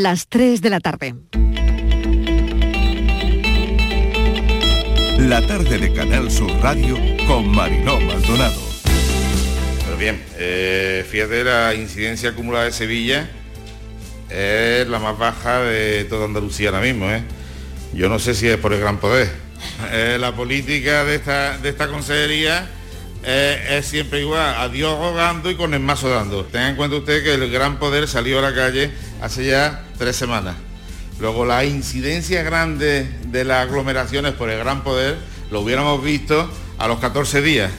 Las 3 de la tarde. La tarde de Canal Sur Radio con Mariló Maldonado. Pero bien, eh, fíjate, la incidencia acumulada de Sevilla es la más baja de toda Andalucía ahora mismo. ¿eh? Yo no sé si es por el gran poder. Eh, la política de esta, de esta consejería eh, es siempre igual, a Dios rogando y con el mazo dando. Tenga en cuenta usted que el gran poder salió a la calle hace ya tres semanas. Luego la incidencia grande de las aglomeraciones por el gran poder lo hubiéramos visto a los 14 días.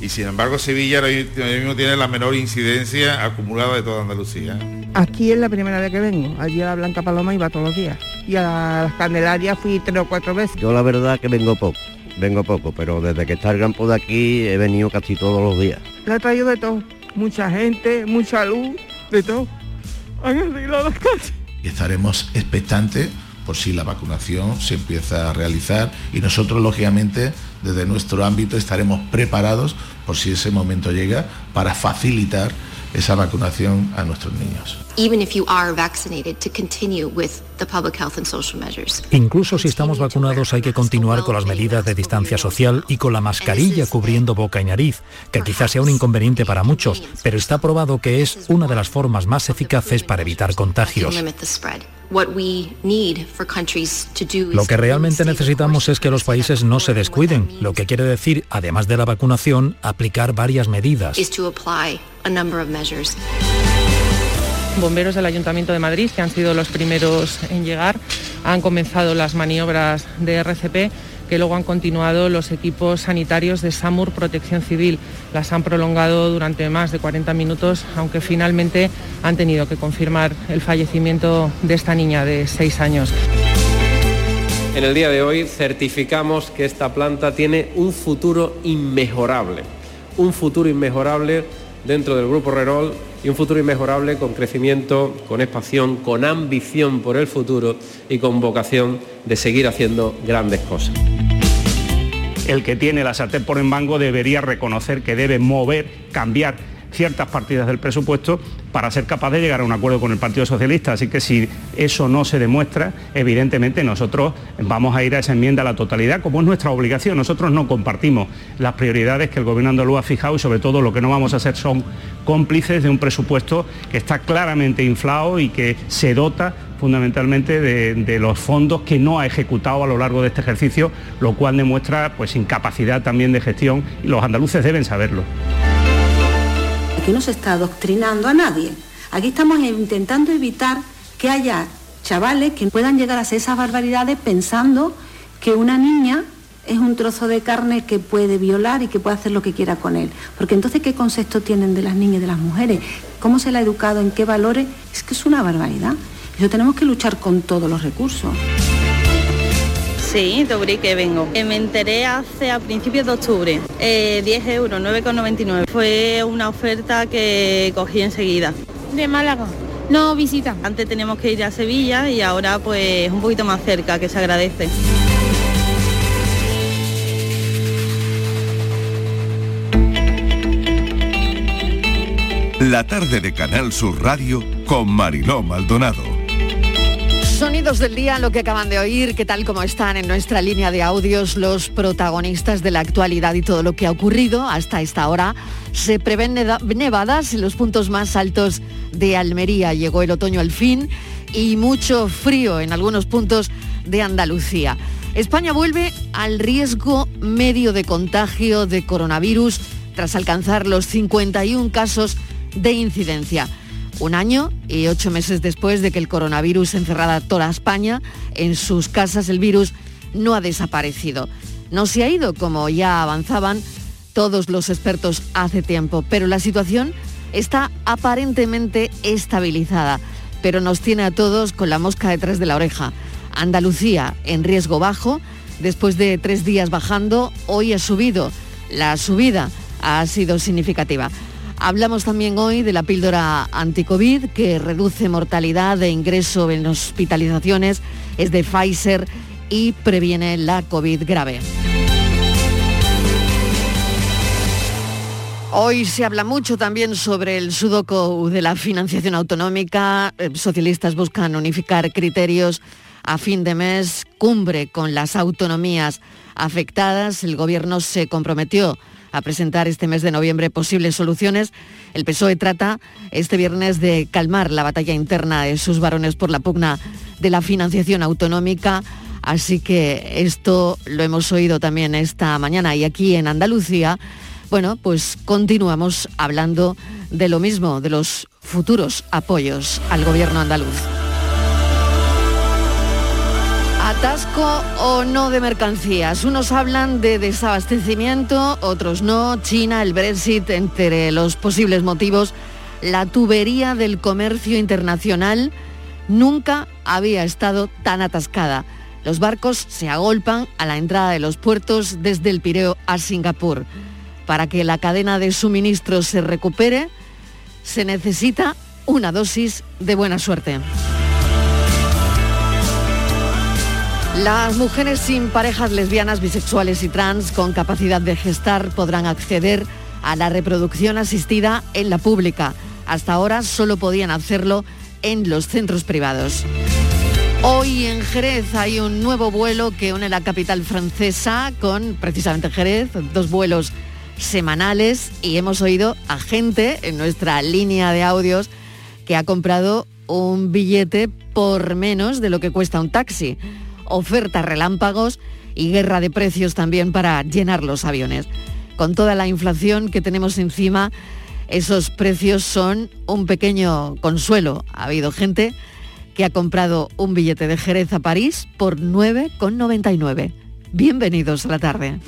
Y sin embargo Sevilla ahora mismo tiene la menor incidencia acumulada de toda Andalucía. Aquí es la primera vez que vengo. Allí a la Blanca Paloma iba todos los días. Y a las Candelarias fui tres o cuatro veces. Yo la verdad que vengo poco, vengo poco, pero desde que está el campo de aquí he venido casi todos los días. Le ha traído de todo. Mucha gente, mucha luz, de todo. Han arreglado las calles. Estaremos expectantes por si la vacunación se empieza a realizar y nosotros lógicamente desde nuestro ámbito estaremos preparados por si ese momento llega para facilitar esa vacunación a nuestros niños. Even if you are vaccinated, to continue with the public health and social measures. Incluso si estamos vacunados hay que continuar con las medidas de distancia social y con la mascarilla cubriendo boca y nariz, que quizás sea un inconveniente para muchos, pero está probado que es una de las formas más eficaces para evitar to contagios. limit the spread. What we need for countries to do Lo que realmente necesitamos es que los países no se descuiden, lo que quiere decir, además de la vacunación, aplicar varias medidas. Bomberos del Ayuntamiento de Madrid, que han sido los primeros en llegar, han comenzado las maniobras de RCP que luego han continuado los equipos sanitarios de SAMUR Protección Civil. Las han prolongado durante más de 40 minutos, aunque finalmente han tenido que confirmar el fallecimiento de esta niña de 6 años. En el día de hoy certificamos que esta planta tiene un futuro inmejorable, un futuro inmejorable dentro del Grupo Rerol y un futuro inmejorable con crecimiento, con expansión, con ambición por el futuro y con vocación de seguir haciendo grandes cosas. el que tiene la sartén por el mango debería reconocer que debe mover, cambiar ciertas partidas del presupuesto para ser capaz de llegar a un acuerdo con el Partido Socialista. Así que si eso no se demuestra, evidentemente nosotros vamos a ir a esa enmienda a la totalidad, como es nuestra obligación. Nosotros no compartimos las prioridades que el Gobierno andaluz ha fijado y sobre todo lo que no vamos a hacer son cómplices de un presupuesto que está claramente inflado y que se dota fundamentalmente de, de los fondos que no ha ejecutado a lo largo de este ejercicio, lo cual demuestra pues incapacidad también de gestión y los andaluces deben saberlo. Aquí no se está adoctrinando a nadie. Aquí estamos intentando evitar que haya chavales que puedan llegar a hacer esas barbaridades pensando que una niña es un trozo de carne que puede violar y que puede hacer lo que quiera con él. Porque entonces, ¿qué concepto tienen de las niñas y de las mujeres? ¿Cómo se la ha educado? ¿En qué valores? Es que es una barbaridad. Eso tenemos que luchar con todos los recursos. Sí, de Ubrique vengo. Eh, Me enteré hace a principios de octubre. Eh, 10 euros, 9,99. Fue una oferta que cogí enseguida. De Málaga. No, visita. Antes teníamos que ir a Sevilla y ahora pues un poquito más cerca, que se agradece. La tarde de Canal Sur Radio con Mariló Maldonado. Sonidos del día, lo que acaban de oír, que tal como están en nuestra línea de audios los protagonistas de la actualidad y todo lo que ha ocurrido hasta esta hora. Se prevén nevadas en los puntos más altos de Almería. Llegó el otoño al fin y mucho frío en algunos puntos de Andalucía. España vuelve al riesgo medio de contagio de coronavirus tras alcanzar los 51 casos de incidencia. Un año y ocho meses después de que el coronavirus encerrara toda España, en sus casas el virus no ha desaparecido. No se ha ido, como ya avanzaban todos los expertos hace tiempo, pero la situación está aparentemente estabilizada, pero nos tiene a todos con la mosca detrás de la oreja. Andalucía en riesgo bajo, después de tres días bajando, hoy ha subido. La subida ha sido significativa. Hablamos también hoy de la píldora anticovid que reduce mortalidad e ingreso en hospitalizaciones, es de Pfizer y previene la COVID grave. Hoy se habla mucho también sobre el sudoku de la financiación autonómica. Eh, Socialistas buscan unificar criterios a fin de mes, cumbre con las autonomías afectadas. El Gobierno se comprometió a presentar este mes de noviembre posibles soluciones. El PSOE trata este viernes de calmar la batalla interna de sus varones por la pugna de la financiación autonómica. Así que esto lo hemos oído también esta mañana y aquí en Andalucía bueno, pues continuamos hablando de lo mismo, de los futuros apoyos al gobierno andaluz. Atasco o no de mercancías. Unos hablan de desabastecimiento, otros no. China, el Brexit, entre los posibles motivos. La tubería del comercio internacional nunca había estado tan atascada. Los barcos se agolpan a la entrada de los puertos desde el Pireo a Singapur. Para que la cadena de suministro se recupere, se necesita una dosis de buena suerte. Las mujeres sin parejas lesbianas, bisexuales y trans con capacidad de gestar podrán acceder a la reproducción asistida en la pública. Hasta ahora solo podían hacerlo en los centros privados. Hoy en Jerez hay un nuevo vuelo que une la capital francesa con precisamente Jerez, dos vuelos semanales y hemos oído a gente en nuestra línea de audios que ha comprado un billete por menos de lo que cuesta un taxi. Ofertas relámpagos y guerra de precios también para llenar los aviones. Con toda la inflación que tenemos encima, esos precios son un pequeño consuelo. Ha habido gente que ha comprado un billete de Jerez a París por 9,99. Bienvenidos a la tarde.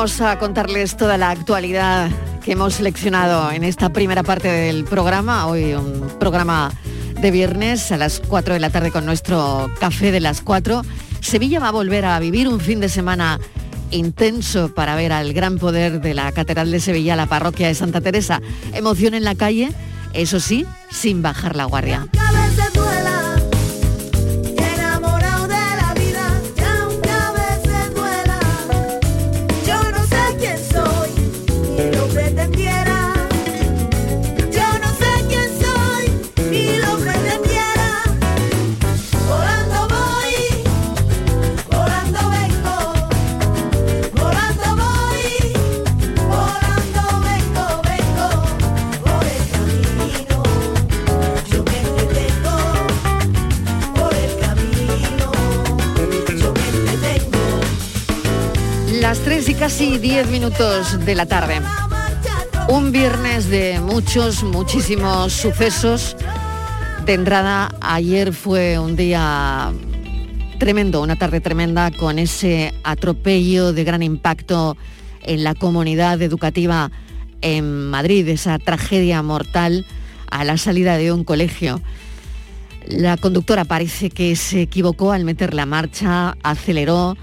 Vamos a contarles toda la actualidad que hemos seleccionado en esta primera parte del programa. Hoy un programa de viernes a las 4 de la tarde con nuestro café de las 4. Sevilla va a volver a vivir un fin de semana intenso para ver al gran poder de la Catedral de Sevilla, la parroquia de Santa Teresa. Emoción en la calle, eso sí, sin bajar la guardia. 10 minutos de la tarde. Un viernes de muchos, muchísimos sucesos. De entrada, ayer fue un día tremendo, una tarde tremenda con ese atropello de gran impacto en la comunidad educativa en Madrid, esa tragedia mortal a la salida de un colegio. La conductora parece que se equivocó al meter la marcha, aceleró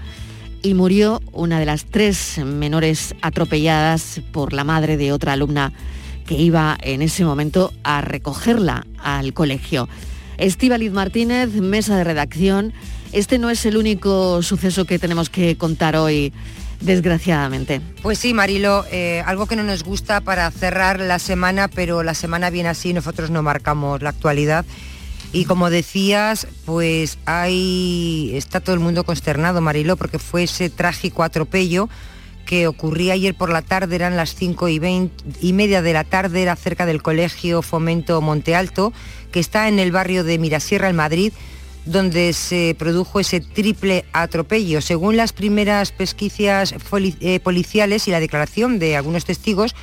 y murió una de las tres menores atropelladas por la madre de otra alumna que iba en ese momento a recogerla al colegio. Estíbaliz Martínez, mesa de redacción. Este no es el único suceso que tenemos que contar hoy desgraciadamente. Pues sí, Marilo, eh, algo que no nos gusta para cerrar la semana, pero la semana viene así, nosotros no marcamos la actualidad. Y como decías, pues hay, está todo el mundo consternado, Marilo, porque fue ese trágico atropello que ocurría ayer por la tarde, eran las 5 y, 20 y media de la tarde, era cerca del colegio Fomento Monte Alto, que está en el barrio de Mirasierra, en Madrid, donde se produjo ese triple atropello. Según las primeras pesquisas eh, policiales y la declaración de algunos testigos,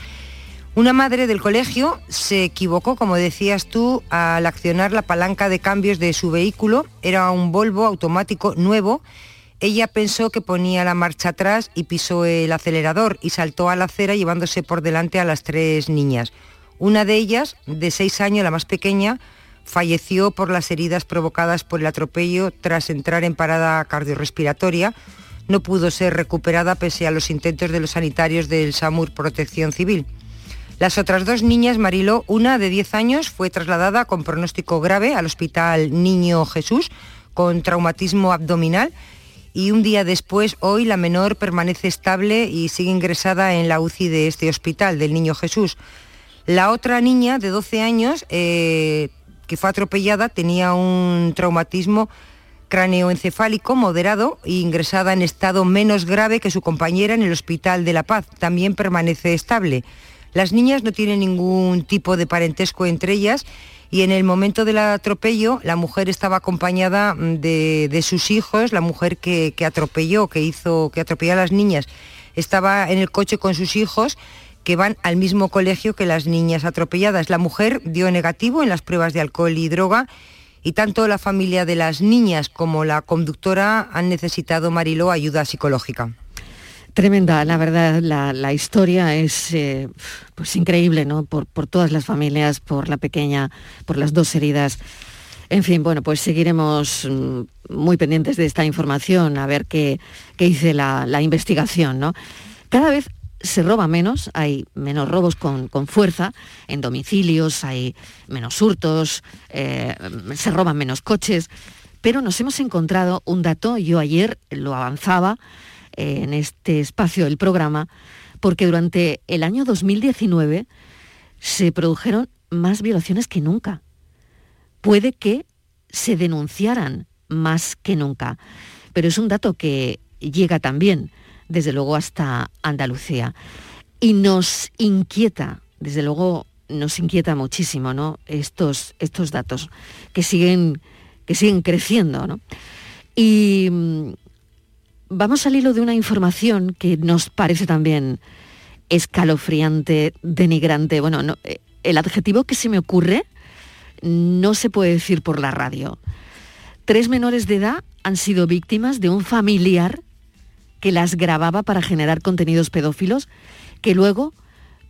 una madre del colegio se equivocó, como decías tú, al accionar la palanca de cambios de su vehículo. Era un Volvo automático nuevo. Ella pensó que ponía la marcha atrás y pisó el acelerador y saltó a la acera llevándose por delante a las tres niñas. Una de ellas, de seis años, la más pequeña, falleció por las heridas provocadas por el atropello tras entrar en parada cardiorrespiratoria. No pudo ser recuperada pese a los intentos de los sanitarios del SAMUR Protección Civil. Las otras dos niñas, Mariló, una de 10 años, fue trasladada con pronóstico grave al Hospital Niño Jesús con traumatismo abdominal y un día después, hoy, la menor permanece estable y sigue ingresada en la UCI de este hospital, del Niño Jesús. La otra niña de 12 años, eh, que fue atropellada, tenía un traumatismo cráneoencefálico moderado e ingresada en estado menos grave que su compañera en el Hospital de La Paz. También permanece estable. Las niñas no tienen ningún tipo de parentesco entre ellas y en el momento del atropello la mujer estaba acompañada mm, de, sus hijos, la mujer que, atropelló, que hizo, que atropelló a las niñas, estaba en el coche con sus hijos que van al mismo colegio que las niñas atropelladas. La mujer dio negativo en las pruebas de alcohol y droga y tanto la familia de las niñas como la conductora han necesitado, Mariló, ayuda psicológica. Tremenda, la verdad, la, historia es eh, pues increíble, ¿no? Por, todas las familias, por la pequeña, por las dos heridas. En fin, bueno, pues seguiremos mm, muy pendientes de esta información, a ver qué, dice la, investigación, ¿no? Cada vez se roba menos, hay menos robos con, fuerza en domicilios, hay menos hurtos, eh, se roban menos coches, pero nos hemos encontrado un dato, yo ayer lo avanzaba, en este espacio del programa, porque durante el año 2019 se produjeron más violaciones que nunca. Puede que se denunciaran más que nunca, pero es un dato que llega también, desde luego, hasta Andalucía. Y nos inquieta, desde luego, nos inquieta muchísimo ¿no? estos, estos datos que siguen, que siguen creciendo. ¿no? Y mm, vamos al hilo de una información que nos parece también escalofriante, denigrante. Bueno, eh, el adjetivo que se me ocurre no se puede decir por la radio. Tres menores de edad han sido víctimas de un familiar que las grababa para generar contenidos pedófilos que luego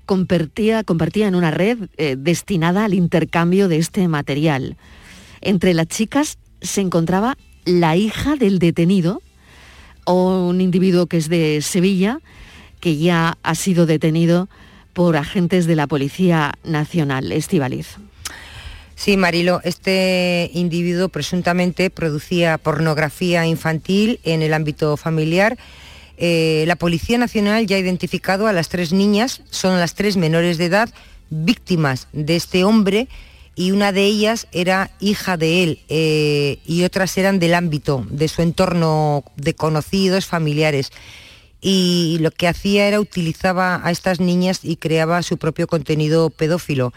compartía, compartía en una red eh, destinada al intercambio de este material. Entre las chicas se encontraba la hija del detenido, o un individuo que es de Sevilla, que ya ha sido detenido por agentes de la Policía Nacional. Estivaliz. Sí, Marilo, este individuo presuntamente producía pornografía infantil en el ámbito familiar. Eh, la Policía Nacional ya ha identificado a las tres niñas, son las tres menores de edad, víctimas de este hombre y una de ellas era hija de él eh, y otras eran del ámbito, de su entorno de conocidos, familiares. Y lo que hacía era utilizaba a estas niñas y creaba su propio contenido pedófilo.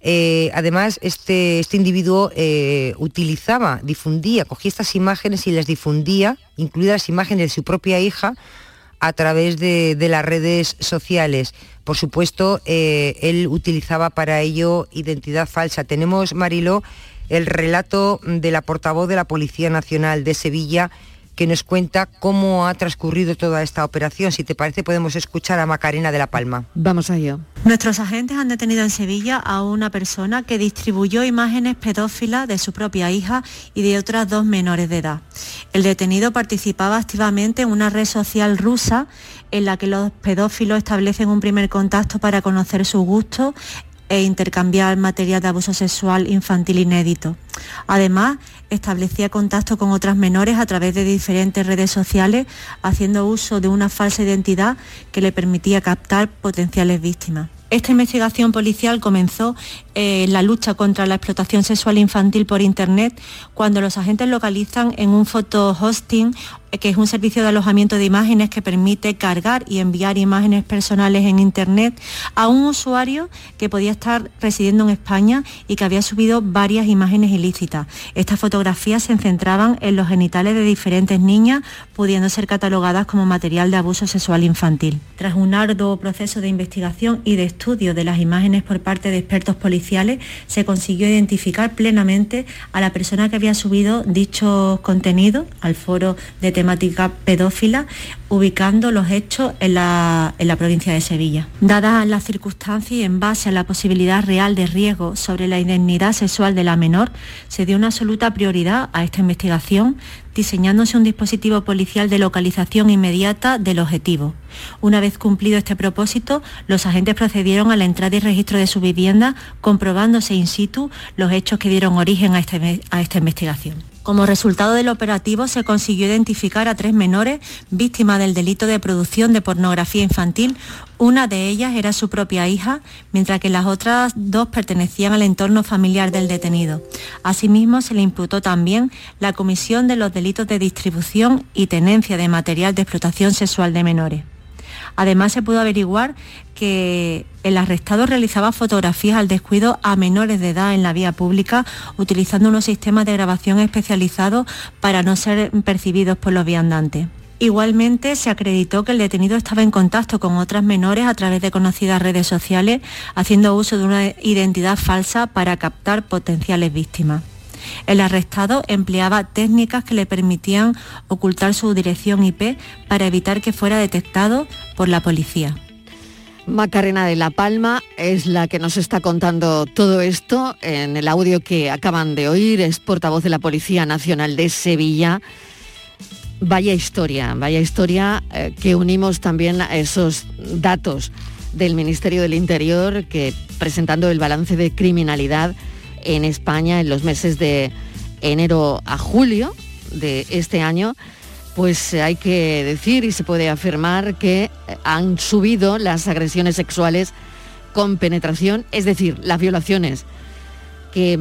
Eh, además, este, este individuo eh, utilizaba, difundía, cogía estas imágenes y las difundía, incluidas las imágenes de su propia hija, a través de, las redes sociales. Por supuesto, eh, él utilizaba para ello identidad falsa. Tenemos, Marilo, el relato de la portavoz de la Policía Nacional de Sevilla, que nos cuenta cómo ha transcurrido toda esta operación. Si te parece, podemos escuchar a Macarena de la Palma. Vamos a ello. Nuestros agentes han detenido en Sevilla a una persona que distribuyó imágenes pedófilas de su propia hija y de otras dos menores de edad. El detenido participaba activamente en una red social rusa en la que los pedófilos establecen un primer contacto para conocer su gusto e intercambiar material de abuso sexual infantil inédito. Además, establecía contacto con otras menores a través de diferentes redes sociales, haciendo uso de una falsa identidad que le permitía captar potenciales víctimas. Esta investigación policial comenzó en la lucha contra la explotación sexual infantil por Internet cuando los agentes localizan en un photo hosting que es un servicio de alojamiento de imágenes que permite cargar y enviar imágenes personales en Internet a un usuario que podía estar residiendo en España y que había subido varias imágenes ilícitas. Estas fotografías se centraban en los genitales de diferentes niñas, pudiendo ser catalogadas como material de abuso sexual infantil. Tras un arduo proceso de investigación y de estudio de las imágenes por parte de expertos policiales, se consiguió identificar plenamente a la persona que había subido dichos contenidos al foro de temática pedófila, ubicando los hechos en la, en la provincia de Sevilla. Dadas las circunstancias y en base a la posibilidad real de riesgo sobre la indemnidad sexual de la menor, se dio una absoluta prioridad a esta investigación, diseñándose un dispositivo policial de localización inmediata del objetivo. Una vez cumplido este propósito, los agentes procedieron a la entrada y registro de su vivienda, comprobándose in situ los hechos que dieron origen a, este, a esta investigación. Como resultado del operativo se consiguió identificar a tres menores víctimas del delito de producción de pornografía infantil. Una de ellas era su propia hija, mientras que las otras dos pertenecían al entorno familiar del detenido. Asimismo, se le imputó también la comisión de los delitos de distribución y tenencia de material de explotación sexual de menores. Además, se pudo averiguar que el arrestado realizaba fotografías al descuido a menores de edad en la vía pública, utilizando unos sistemas de grabación especializados para no ser percibidos por los viandantes. Igualmente se acreditó que el detenido estaba en contacto con otras menores a través de conocidas redes sociales, haciendo uso de una identidad falsa para captar potenciales víctimas. El arrestado empleaba técnicas que le permitían ocultar su dirección IP para evitar que fuera detectado por la policía. Macarena de la Palma es la que nos está contando todo esto en el audio que acaban de oír. Es portavoz de la Policía Nacional de Sevilla. Vaya historia, vaya historia eh, que unimos también a esos datos del Ministerio del Interior que presentando el balance de criminalidad en España en los meses de enero a julio de este año, pues hay que decir y se puede afirmar que han subido las agresiones sexuales con penetración, es decir, las violaciones, que,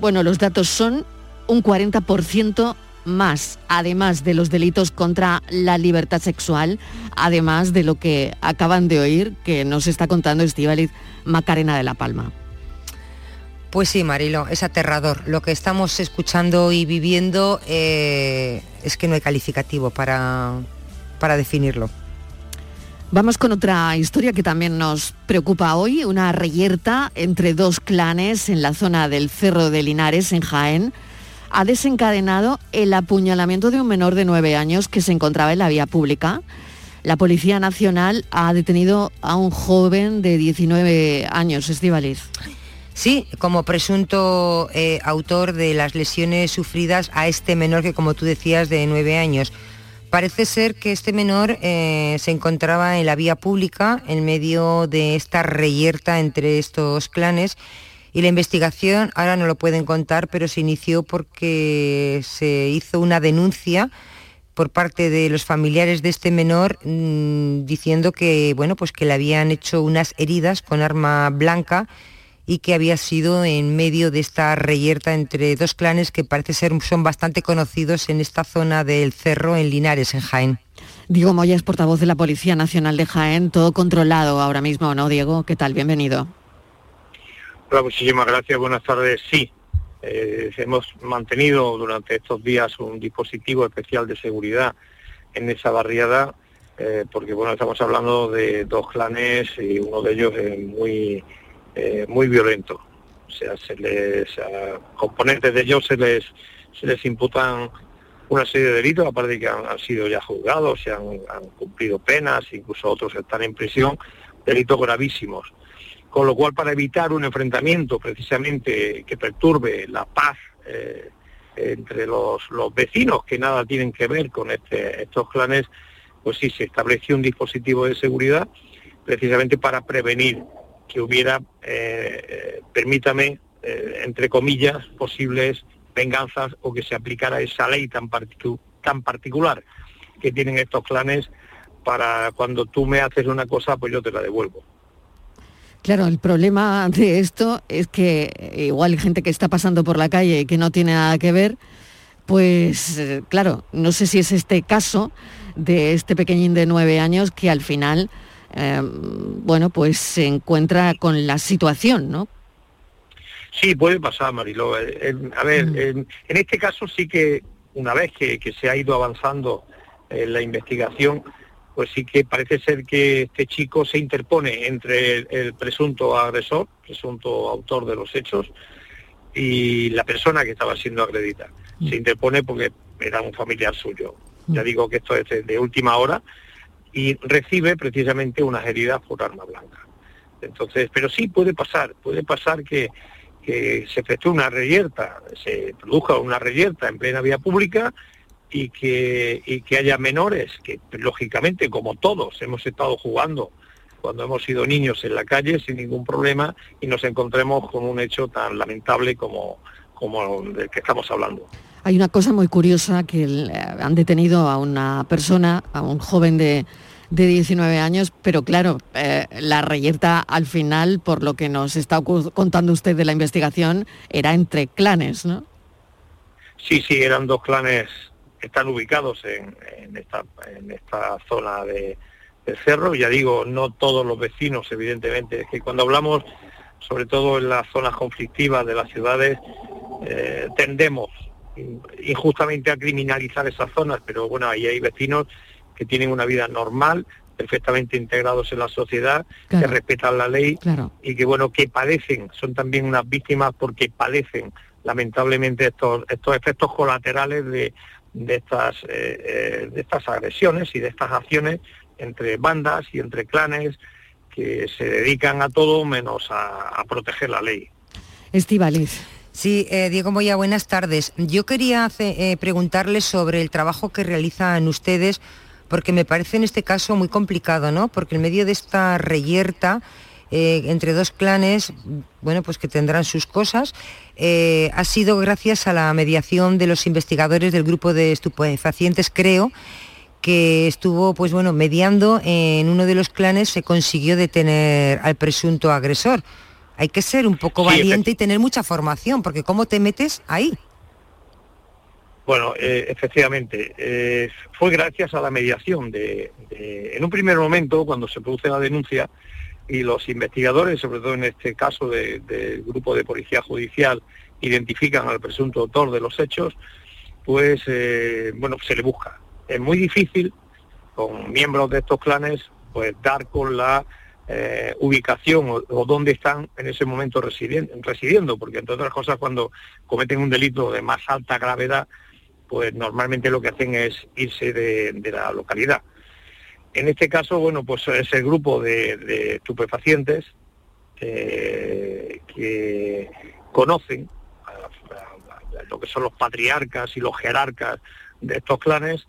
bueno, los datos son un 40% más, además de los delitos contra la libertad sexual, además de lo que acaban de oír que nos está contando Estivaliz Macarena de la Palma. Pues sí, Marilo, es aterrador. Lo que estamos escuchando y viviendo eh, es que no hay calificativo para, para definirlo. Vamos con otra historia que también nos preocupa hoy, una reyerta entre dos clanes en la zona del Cerro de Linares, en Jaén, ha desencadenado el apuñalamiento de un menor de nueve años que se encontraba en la vía pública. La Policía Nacional ha detenido a un joven de 19 años, Estivaliz. Sí, como presunto eh, autor de las lesiones sufridas a este menor que, como tú decías, de nueve años. Parece ser que este menor eh, se encontraba en la vía pública en medio de esta reyerta entre estos clanes y la investigación, ahora no lo pueden contar, pero se inició porque se hizo una denuncia por parte de los familiares de este menor mm, diciendo que, bueno, pues que le habían hecho unas heridas con arma blanca y que había sido en medio de esta reyerta entre dos clanes que parece ser son bastante conocidos en esta zona del cerro en Linares, en Jaén. Diego Moya es portavoz de la Policía Nacional de Jaén, todo controlado ahora mismo, ¿no, Diego? ¿Qué tal? Bienvenido. Hola, muchísimas gracias, buenas tardes. Sí, eh, hemos mantenido durante estos días un dispositivo especial de seguridad en esa barriada, eh, porque bueno, estamos hablando de dos clanes y uno de ellos es muy eh, muy violento. O sea, se les, a componentes de ellos se les, se les imputan una serie de delitos, aparte de que han, sido ya juzgados, se han, cumplido penas, incluso otros están en prisión, delitos gravísimos. Con lo cual, para evitar un enfrentamiento precisamente que perturbe la paz eh, entre los, los, vecinos que nada tienen que ver con este, estos clanes, pues sí, se estableció un dispositivo de seguridad precisamente para prevenir que hubiera, eh, permítame, eh, entre comillas, posibles venganzas o que se aplicara esa ley tan, particu- tan particular que tienen estos clanes para cuando tú me haces una cosa, pues yo te la devuelvo. Claro, el problema de esto es que igual gente que está pasando por la calle y que no tiene nada que ver, pues eh, claro, no sé si es este caso de este pequeñín de nueve años que al final, eh, bueno, pues se encuentra con la situación, ¿no? Sí, puede pasar, Mariló. Eh, a ver, en, en este caso sí que una vez que, que se ha ido avanzando en la investigación, pues sí que parece ser que este chico se interpone entre el, el presunto agresor, presunto autor de los hechos, y la persona que estaba siendo agredida. Se interpone porque era un familiar suyo. Ya digo que esto es de, de última hora y recibe precisamente unas heridas por arma blanca. Entonces, pero sí puede pasar, puede pasar que, se efectúe una reyerta, se produzca una reyerta en plena vía pública y que, y que haya menores que, lógicamente, como todos, hemos estado jugando cuando hemos sido niños en la calle sin ningún problema y nos encontremos con un hecho tan lamentable como, como del que estamos hablando. Hay una cosa muy curiosa que eh, han detenido a una persona, a un joven de, de 19 años, pero claro, eh, la reyerta al final, por lo que nos está contando usted de la investigación, era entre clanes, ¿no? Sí, sí, eran dos clanes que están ubicados en, esta, en esta zona de, del cerro. Ya digo, no todos los vecinos, evidentemente. Es que cuando hablamos, sobre todo en las zonas conflictivas de las ciudades, eh, tendemos injustamente a criminalizar esas zonas, pero bueno, ahí hay vecinos que tienen una vida normal, perfectamente integrados en la sociedad, Claro. que respetan la ley Claro. y que bueno, que padecen, son también unas víctimas porque padecen lamentablemente estos, estos efectos colaterales de, de estas, eh, eh, de estas agresiones y de estas acciones entre bandas y entre clanes que se dedican a todo menos a, a proteger la ley. Estivaliz. Sí, eh, Diego Moya, buenas tardes. Yo quería hace- eh, preguntarle sobre el trabajo que realizan ustedes, porque me parece en este caso muy complicado, ¿no? Porque en medio de esta reyerta eh, entre dos clanes, bueno, pues que tendrán sus cosas, ha sido gracias a la mediación de los investigadores del grupo de estupefacientes, creo, que estuvo, pues bueno, mediando en uno de los clanes, se consiguió detener al presunto agresor. Hay que ser un poco Sí, valiente y tener mucha formación, porque ¿cómo te metes ahí? Bueno, eh, efectivamente, eh, fue gracias a la mediación de, de- en un primer momento, cuando se produce la denuncia, y los investigadores, sobre todo en este caso de- del grupo de policía judicial, identifican al presunto autor de los hechos, pues eh, bueno, se le busca. Es muy difícil con miembros de estos clanes, pues dar con la eh, ubicación o, dónde están en ese momento residen- residiendo, porque entre otras cosas cuando cometen un delito de más alta gravedad, pues normalmente lo que hacen es irse de, la localidad. En este caso, bueno, pues es el grupo de, de estupefacientes eh, que conocen lo que son los patriarcas y los jerarcas de estos clanes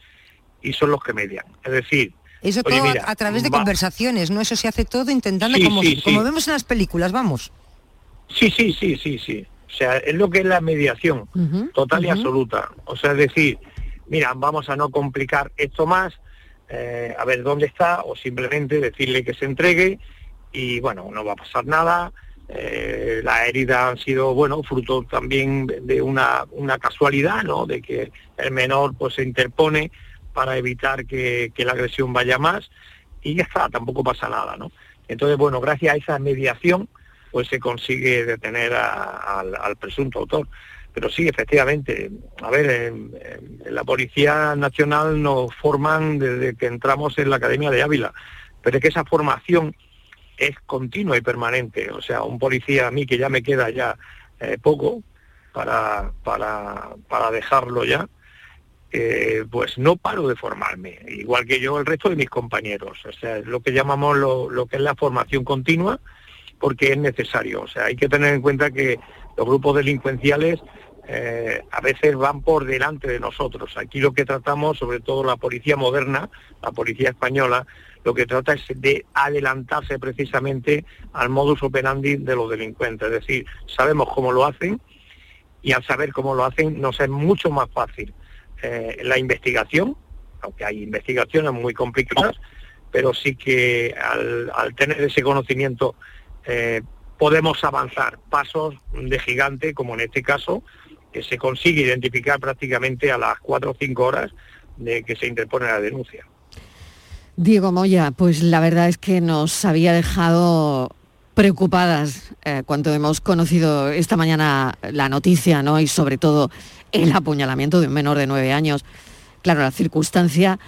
y son los que median. Es decir, Eso oye, todo a- mira, a través de va- conversaciones, ¿no? Eso se hace todo intentando, Sí, como, sí, sí. como vemos en las películas, vamos. Sí, sí, sí, sí, sí. O sea, es lo que es la mediación, total y absoluta. O sea, es decir, mira, vamos a no complicar esto más, eh, a ver dónde está, o simplemente decirle que se entregue y bueno, no va a pasar nada. Eh, las heridas han sido, bueno, fruto también de- de una, una casualidad, ¿no? De que el menor pues se interpone para evitar que, la agresión vaya más y ya está, tampoco pasa nada, ¿no? Entonces, bueno, gracias a esa mediación, pues se consigue detener al, presunto autor. Pero sí, efectivamente, a ver, en la Policía Nacional nos forman desde que entramos en la Academia de Ávila, pero es que esa formación es continua y permanente. O sea, un policía a mí que ya me queda ya eh, poco para, para, para dejarlo ya, eh, pues no paro de formarme, igual que yo el resto de mis compañeros. O sea, es lo que llamamos lo, lo que es la formación continua, porque es necesario. O sea, hay que tener en cuenta que los grupos delincuenciales eh, a veces van por delante de nosotros. Aquí lo que tratamos, sobre todo la policía moderna, la policía española, lo que trata es de adelantarse precisamente al modus operandi de los delincuentes. Es decir, sabemos cómo lo hacen y al saber cómo lo hacen nos es mucho más fácil eh, la investigación, aunque hay investigaciones muy complicadas, pero sí que al, tener ese conocimiento eh, podemos avanzar pasos de gigante, como en este caso, que se consigue identificar prácticamente a las cuatro o cinco horas de que se interpone la denuncia. Diego Moya, pues la verdad es que nos había dejado preocupadas eh, cuando hemos conocido esta mañana la noticia, ¿no? Y sobre todo el apuñalamiento de un menor de nueve años. Claro, la circunstancia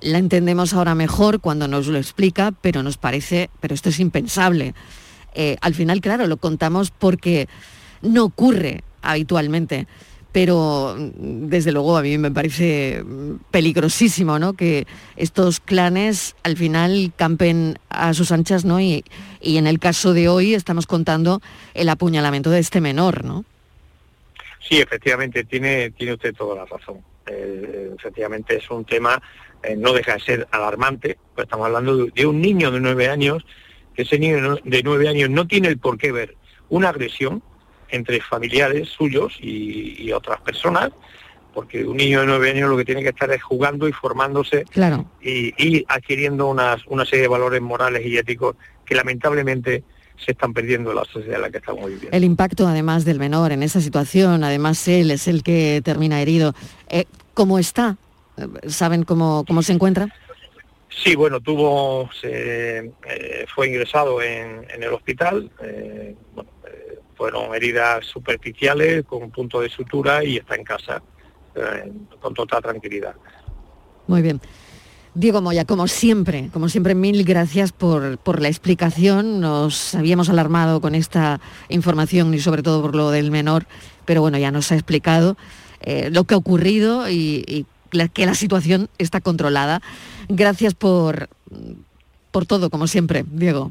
la entendemos ahora mejor cuando nos lo explica, pero nos parece, pero esto es impensable. Eh, al final, claro, lo contamos porque no ocurre habitualmente pero mm, desde luego a mí me parece mm, peligrosísimo ¿no? que estos clanes al final campen a sus anchas ¿no? y, en el caso de hoy estamos contando el apuñalamiento de este menor, ¿no? Sí, efectivamente, tiene, tiene usted toda la razón. Eh, efectivamente es un tema, eh, no deja de ser alarmante, pues estamos hablando de, un niño de nueve años, que ese niño de nueve años no tiene el por qué ver una agresión, entre familiares suyos y, otras personas, porque un niño de nueve años lo que tiene que estar es jugando y formándose y, adquiriendo una serie de valores morales y éticos que lamentablemente se están perdiendo en la sociedad en la que estamos viviendo. El impacto además del menor en esa situación, además él es el que termina herido. Eh, ¿Cómo está? ¿Saben cómo, cómo se encuentra? Sí, bueno, tuvo, se, eh, fue ingresado en, el hospital, eh, fueron heridas superficiales con un punto de sutura y está en casa eh, con total tranquilidad. Muy bien. Diego Moya, como siempre, como siempre, mil gracias por, la explicación. Nos habíamos alarmado con esta información y sobre todo por lo del menor, pero bueno, ya nos ha explicado eh, lo que ha ocurrido y, que la situación está controlada. Gracias por, por todo, como siempre, Diego.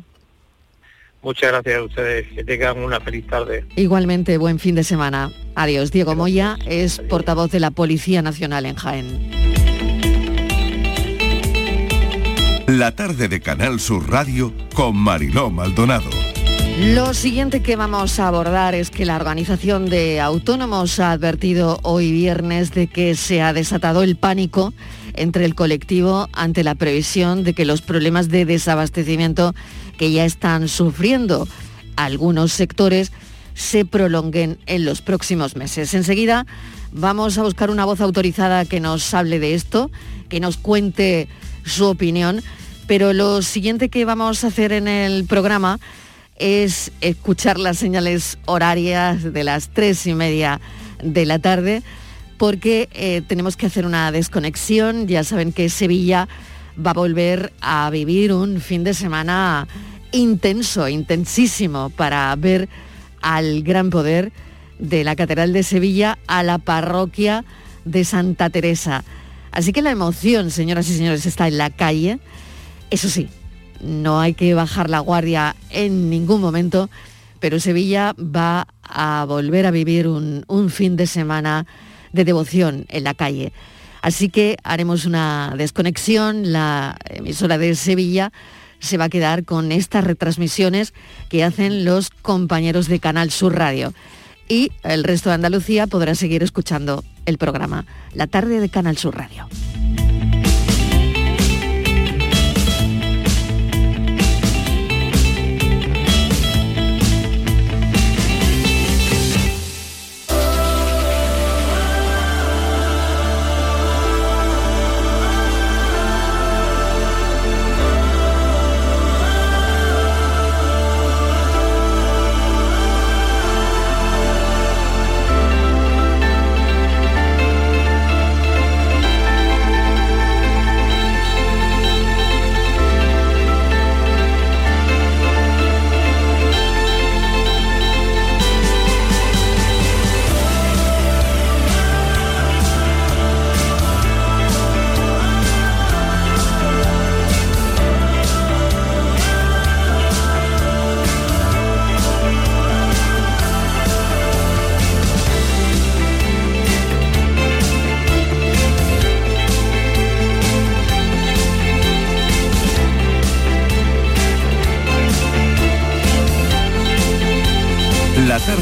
Muchas gracias a ustedes, que tengan una feliz tarde. Igualmente, buen fin de semana. Adiós. Diego Moya es portavoz de la Policía Nacional en Jaén. La tarde de Canal Sur Radio con Mariló Maldonado. Lo siguiente que vamos a abordar es que la Organización de Autónomos ha advertido hoy viernes de que se ha desatado el pánico entre el colectivo ante la previsión de que los problemas de desabastecimiento que ya están sufriendo algunos sectores se prolonguen en los próximos meses. Enseguida vamos a buscar una voz autorizada que nos hable de esto, que nos cuente su opinión, pero lo siguiente que vamos a hacer en el programa es escuchar las señales horarias de las tres y media de la tarde, porque eh, tenemos que hacer una desconexión. Ya saben que Sevilla va a volver a vivir un fin de semana intenso, intensísimo, para ver al gran poder de la Catedral de Sevilla a la parroquia de Santa Teresa. Así que la emoción, señoras y señores, está en la calle. Eso sí, no hay que bajar la guardia en ningún momento, pero Sevilla va a volver a vivir un, fin de semana de devoción en la calle. Así que haremos una desconexión, la emisora de Sevilla se va a quedar con estas retransmisiones que hacen los compañeros de Canal Sur Radio. Y el resto de Andalucía podrá seguir escuchando el programa La tarde de Canal Sur Radio.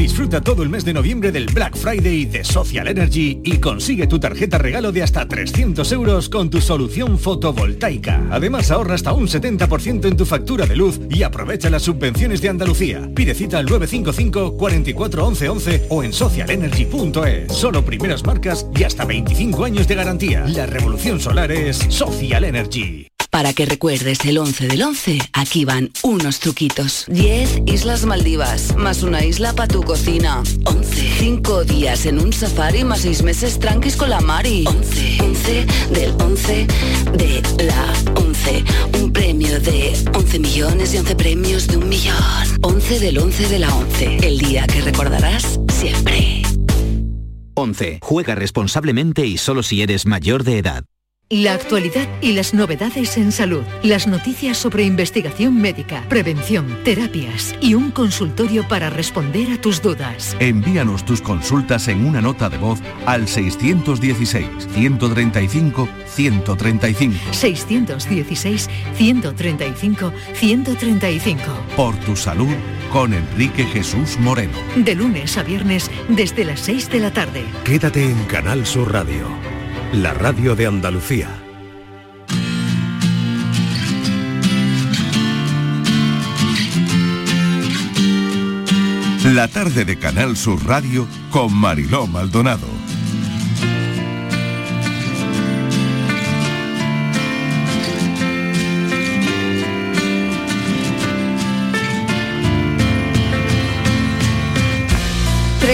Disfruta todo el mes de noviembre del Black Friday de Social Energy y consigue tu tarjeta regalo de hasta 300 euros con tu solución fotovoltaica. Además ahorra hasta un 70% en tu factura de luz y aprovecha las subvenciones de Andalucía. Pide cita al 955 44 11 11 o en socialenergy.es. Solo primeras marcas y hasta 25 años de garantía. La revolución solar es Social Energy. Para que recuerdes el 11 del 11, aquí van unos truquitos. 10 Islas Maldivas, más una isla para tu cocina. 11. 5 días en un safari, más 6 meses tranquis con la Mari. 11. 11 del 11 de la 11. Un premio de 11 millones y 11 premios de un millón. 11 del 11 de la 11. El día que recordarás siempre. 11. Juega responsablemente y solo si eres mayor de edad. La actualidad y las novedades en salud, las noticias sobre investigación médica, prevención, terapias y un consultorio para responder a tus dudas. Envíanos tus consultas en una nota de voz al 616-135-135. 616-135-135. Por tu salud con Enrique Jesús Moreno. De lunes a viernes desde las 6 de la tarde. Quédate en Canal Sur Radio, la radio de Andalucía. La tarde de Canal Sur Radio con Mariló Maldonado.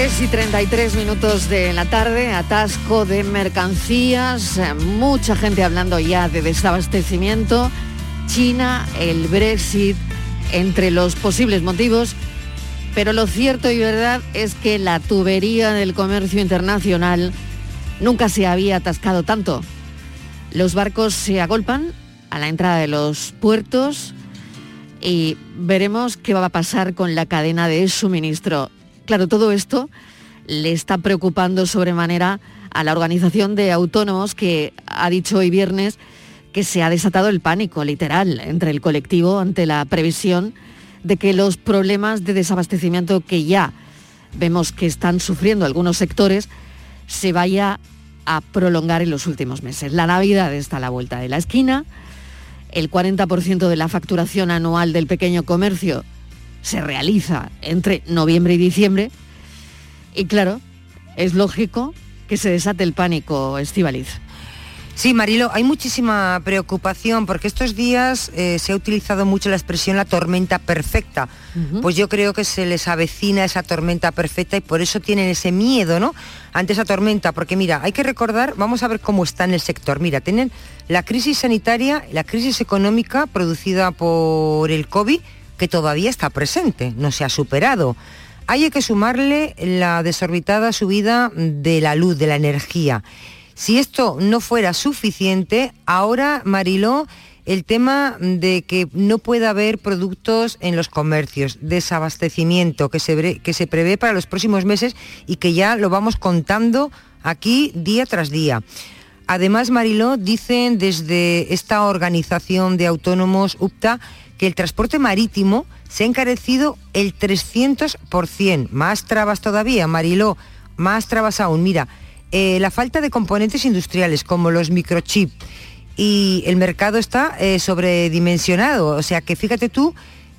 Tres y 33 minutos de la tarde, atasco de mercancías, mucha gente hablando ya de desabastecimiento, China, el Brexit, entre los posibles motivos, pero lo cierto y verdad es que la tubería del comercio internacional nunca se había atascado tanto. Los barcos se agolpan a la entrada de los puertos y veremos qué va a pasar con la cadena de suministro. Claro, todo esto le está preocupando sobremanera a la organización de autónomos que ha dicho hoy viernes que se ha desatado el pánico literal entre el colectivo ante la previsión de que los problemas de desabastecimiento que ya vemos que están sufriendo algunos sectores se vaya a prolongar en los últimos meses. La Navidad está a la vuelta de la esquina, el 40% de la facturación anual del pequeño comercio se realiza entre noviembre y diciembre y claro, es lógico que se desate el pánico, Estivaliz. Sí, Marilo, hay muchísima preocupación porque estos días eh, se ha utilizado mucho la expresión la tormenta perfecta. Pues yo creo que se les avecina esa tormenta perfecta y por eso tienen ese miedo, ¿no? Ante esa tormenta, porque mira, hay que recordar, vamos a ver cómo está en el sector. Mira, tienen la crisis sanitaria, la crisis económica producida por el COVID, que todavía está presente, no se ha superado. Hay que sumarle la desorbitada subida de la luz, de la energía. Si esto no fuera suficiente, ahora, Mariló, el tema de que no pueda haber productos en los comercios, desabastecimiento que se, que se prevé para los próximos meses y que ya lo vamos contando aquí día tras día. Además, Mariló, dicen desde esta organización de autónomos UPTA que el transporte marítimo se ha encarecido el 300%. Más trabas todavía, Mariló, más trabas aún. Mira, eh, la falta de componentes industriales como los microchips y el mercado está eh, sobredimensionado. O sea que fíjate tú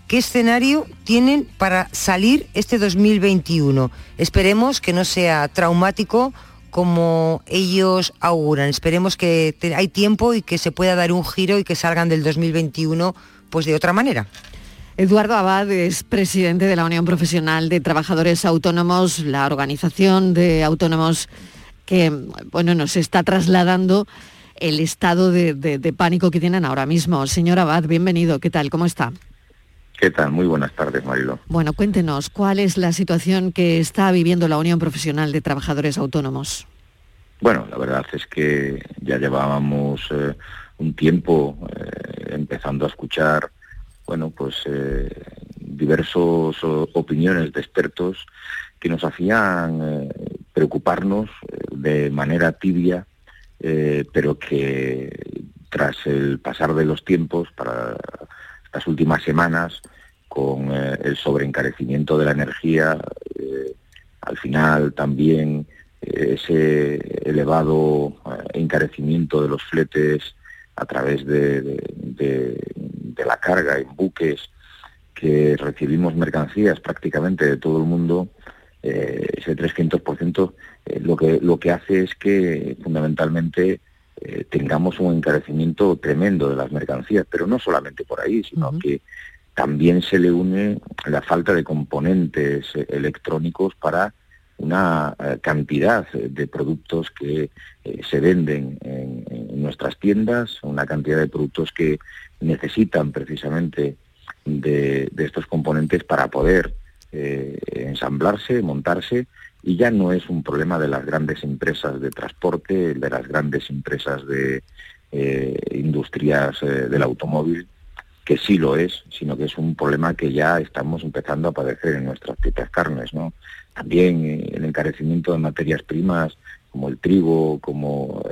qué escenario tienen para salir este 2021. Esperemos que no sea traumático como ellos auguran. Esperemos que hay tiempo y que se pueda dar un giro y que salgan del 2021 pues de otra manera. Eduardo Abad es presidente de la Unión Profesional de Trabajadores Autónomos, la organización de autónomos que bueno, nos está trasladando el estado de, de pánico que tienen ahora mismo. Señor Abad, bienvenido. ¿Qué tal? ¿Cómo está? ¿Qué tal? Muy buenas tardes, Marilo. Bueno, cuéntenos, ¿cuál es la situación que está viviendo la Unión Profesional de Trabajadores Autónomos? Bueno, la verdad es que ya llevábamos eh, un tiempo eh, empezando a escuchar, bueno, pues eh, diversos opiniones de expertos que nos hacían preocuparnos de manera tibia, pero que tras el pasar de los tiempos para estas últimas semanas con eh, el sobreencarecimiento de la energía, eh, al final también eh, ese elevado encarecimiento de los fletes a través de, la carga en buques que recibimos mercancías prácticamente de todo el mundo, ese 300% lo, que, lo que hace es que fundamentalmente eh, tengamos un encarecimiento tremendo de las mercancías, pero no solamente por ahí, sino que también se le une la falta de componentes eh, electrónicos para una eh, cantidad de productos que se venden en, nuestras tiendas, una cantidad de productos que necesitan precisamente de, estos componentes para poder ensamblarse, montarse y ya no es un problema de las grandes empresas de transporte, de las grandes empresas de eh, industrias eh, del automóvil, que sí lo es, sino que es un problema que ya estamos empezando a padecer en nuestras propias carnes, ¿no? También eh, el encarecimiento de materias primas como el trigo, como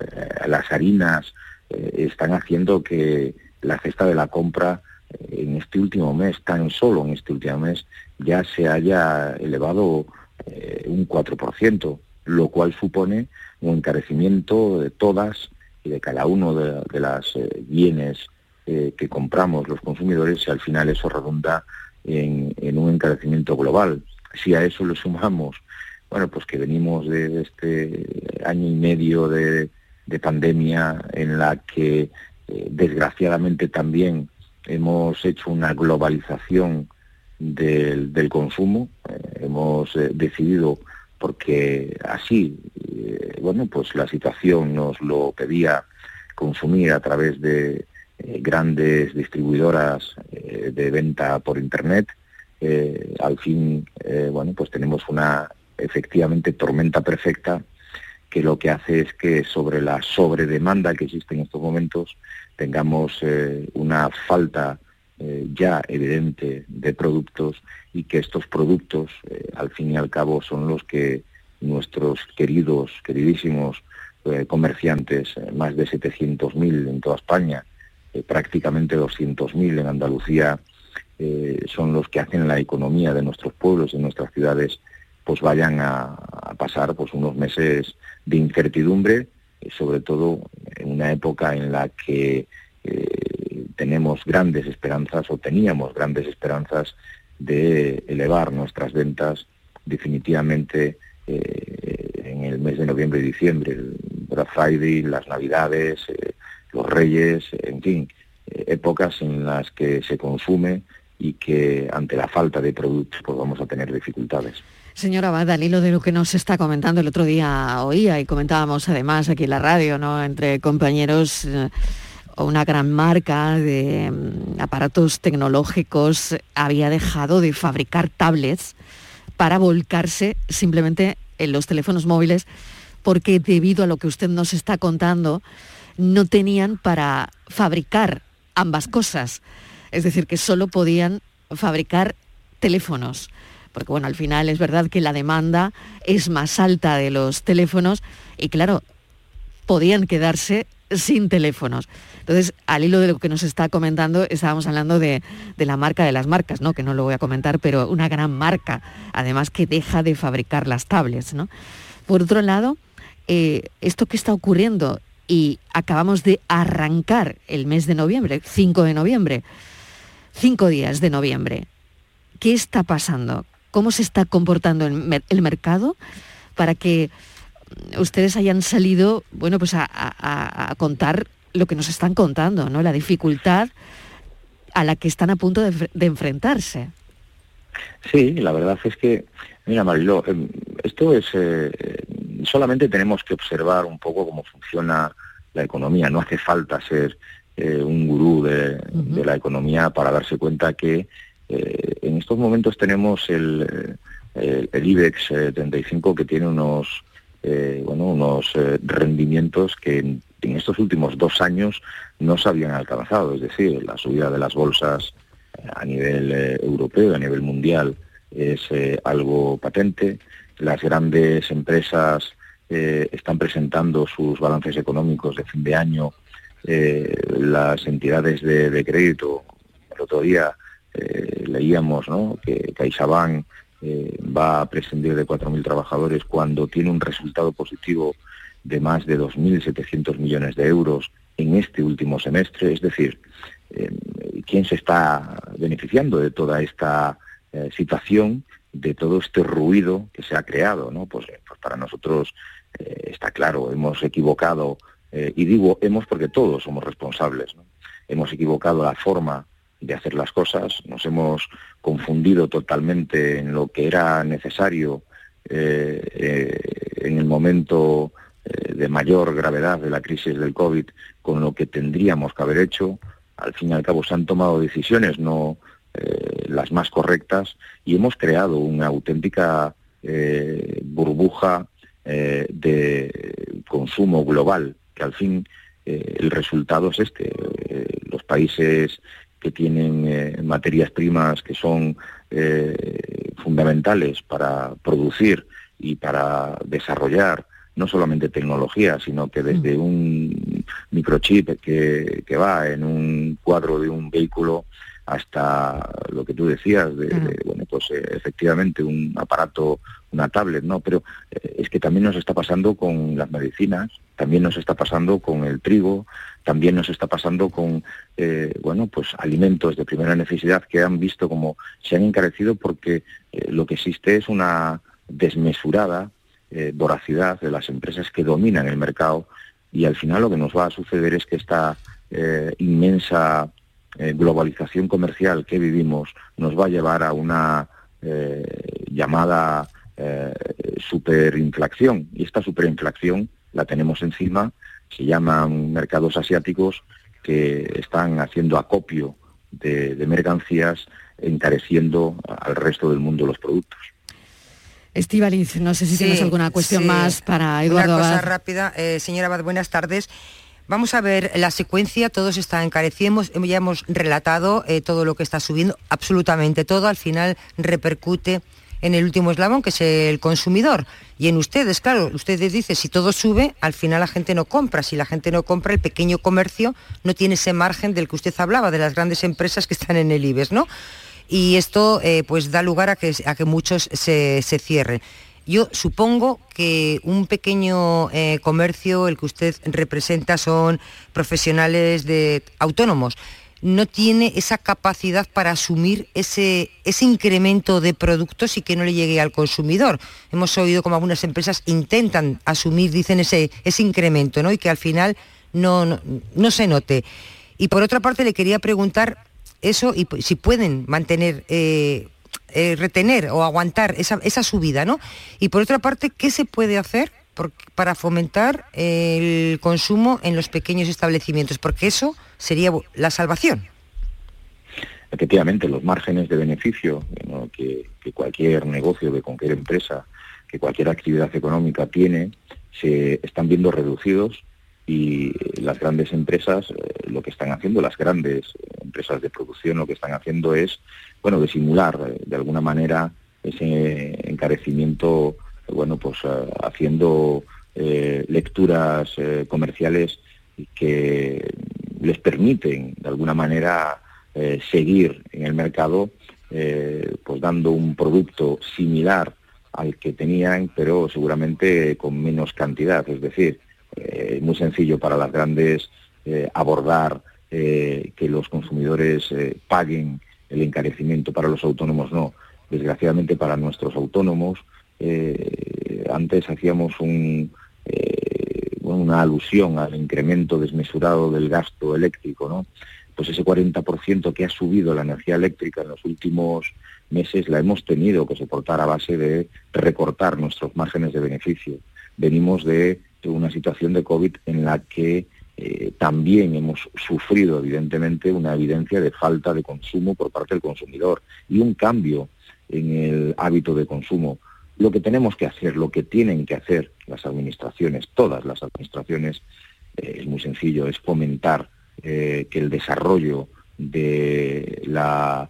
las harinas, están haciendo que la cesta de la compra en este último mes, tan solo en este último mes, ya se haya elevado eh, un 4%, lo cual supone un encarecimiento de todas y de cada uno de, de las eh, bienes eh, que compramos los consumidores y al final eso redunda en, un encarecimiento global. Si a eso le sumamos, bueno, pues que venimos de, este año y medio de, pandemia en la que desgraciadamente también hemos hecho una globalización del, consumo. Eh, hemos eh, decidido, porque así, eh, bueno, pues la situación nos lo pedía consumir a través de grandes distribuidoras de venta por Internet. Al fin, bueno, pues tenemos una efectivamente tormenta perfecta que lo que hace es que sobre la sobredemanda que existe en estos momentos tengamos una falta eh, ya evidente de productos y que estos productos, eh, al fin y al cabo, son los que nuestros queridos, queridísimos eh, comerciantes, más de 700.000 en toda España, prácticamente 200.000 en Andalucía, son los que hacen la economía de nuestros pueblos, de nuestras ciudades, pues vayan a, pasar pues unos meses de incertidumbre, sobre todo en una época en la que tenemos grandes esperanzas o teníamos grandes esperanzas de elevar nuestras ventas definitivamente eh, en el mes de noviembre y diciembre, el Black Friday, las Navidades, eh, los Reyes, en fin, eh, épocas en las que se consume y que ante la falta de productos pues vamos a tener dificultades. Señora Abad, al hilo de lo que nos está comentando el otro día oía y comentábamos además aquí en la radio, ¿no? Entre compañeros una gran marca de mm, aparatos tecnológicos había dejado de fabricar tablets para volcarse simplemente en los teléfonos móviles porque debido a lo que usted nos está contando, no tenían para fabricar ambas cosas. Es decir, que solo podían fabricar teléfonos. Porque bueno, al final es verdad que la demanda es más alta de los teléfonos y claro, podían quedarse sin teléfonos. Entonces, al hilo de lo que nos está comentando, estábamos hablando de, la marca de las marcas, ¿no? que no lo voy a comentar, pero una gran marca, además que deja de fabricar las tablets. Por otro lado, eh, esto que está ocurriendo y acabamos de arrancar el mes de noviembre, 5 de noviembre, 5 días de noviembre, ¿qué está pasando? ¿Cómo se está comportando el mercado para que ustedes hayan salido, bueno, pues a, contar lo que nos están contando, ¿no? La dificultad a la que están a punto de, enfrentarse. Sí, la verdad es que, mira Mariló, em, esto es, eh, solamente tenemos que observar un poco cómo funciona la economía. No hace falta ser eh, un gurú de, la economía para darse cuenta que eh, en estos momentos tenemos el, el, IBEX 35 que tiene unos, bueno, unos rendimientos que en, estos últimos dos años no se habían alcanzado, es decir, la subida de las bolsas a nivel europeo, a nivel mundial, es algo patente. Las grandes empresas eh, están presentando sus balances económicos de fin de año eh, las entidades de, crédito. El otro día eh, leíamos que CaixaBank va a prescindir de 4.000 trabajadores cuando tiene un resultado positivo de más de 2.700 millones de euros en este último semestre. Es decir, ¿quién se está beneficiando de toda esta situación? de todo este ruido que se ha creado, ¿no? Pues, pues para nosotros eh, está claro, hemos equivocado, eh, y digo hemos porque todos somos responsables, hemos equivocado la forma de hacer las cosas, nos hemos confundido totalmente en lo que era necesario eh, en el momento de mayor gravedad de la crisis del COVID con lo que tendríamos que haber hecho. Al fin y al cabo se han tomado decisiones no las más correctas y hemos creado una auténtica burbuja eh, de consumo global, que al fin eh, el resultado es este. Eh, los países que tienen materias primas que son fundamentales para producir y para desarrollar no solamente tecnología, sino que desde mm. un microchip que, que va en un cuadro de un vehículo hasta lo que tú decías de, bueno pues eh, efectivamente un aparato una tablet no pero eh, es que también nos está pasando con las medicinas también nos está pasando con el trigo también nos está pasando con eh, bueno pues alimentos de primera necesidad que han visto como se han encarecido porque lo que existe es una desmesurada voracidad de las empresas que dominan el mercado y al final lo que nos va a suceder es que esta inmensa eh, globalización comercial que vivimos nos va a llevar a una eh, llamada eh, superinflación. Y esta superinflación la tenemos encima, se llaman mercados asiáticos que están haciendo acopio de, mercancías, encareciendo al resto del mundo los productos. Estivaliz, no sé si tienes alguna cuestión más para Eduardo. Una cosa rápida, señora Abad, buenas tardes. Vamos a ver la secuencia, todo se está encareciendo, ya hemos relatado eh, todo lo que está subiendo, absolutamente todo, al final repercute en el último eslabón, que es el consumidor. Y en ustedes, claro, ustedes dicen, si todo sube, al final la gente no compra. Si la gente no compra, el pequeño comercio no tiene ese margen del que usted hablaba, de las grandes empresas que están en el IBEX, ¿no? Y esto eh, pues da lugar a que, a que muchos se, se cierren. Yo supongo que un pequeño eh, comercio, el que usted representa, son profesionales de autónomos. No tiene esa capacidad para asumir ese, ese incremento de productos y que no le llegue al consumidor. Hemos oído como algunas empresas intentan asumir, dicen, ese, ese incremento, ¿no? Y que al final no, no, se note. Y por otra parte le quería preguntar eso y si pueden mantener eh, eh, retener o aguantar esa, subida, ¿no? Y por otra parte, ¿qué se puede hacer para fomentar el consumo en los pequeños establecimientos? Porque eso sería la salvación. Efectivamente, los márgenes de beneficio que, cualquier negocio, de cualquier empresa, que cualquier actividad económica tiene, se están viendo reducidos y las grandes empresas eh, lo que están haciendo, las grandes empresas de producción lo que están haciendo es, bueno, de simular eh, de alguna manera ese encarecimiento, bueno, pues eh, haciendo lecturas comerciales que les permiten de alguna manera seguir en el mercado, pues dando un producto similar al que tenían, pero seguramente con menos cantidad, es decir, eh, muy sencillo para las grandes eh, abordar eh, que los consumidores paguen el encarecimiento, para los autónomos no. Desgraciadamente para nuestros autónomos, antes hacíamos un, una alusión al incremento desmesurado del gasto eléctrico, ¿no? Pues ese 40% que ha subido la energía eléctrica en los últimos meses la hemos tenido que soportar a base de recortar nuestros márgenes de beneficio. Venimos de una situación de COVID en la que eh, también hemos sufrido evidentemente una evidencia de falta de consumo por parte del consumidor y un cambio en el hábito de consumo. Lo que tenemos que hacer, lo que tienen que hacer las administraciones, todas las administraciones, eh, es muy sencillo, es fomentar que el desarrollo de la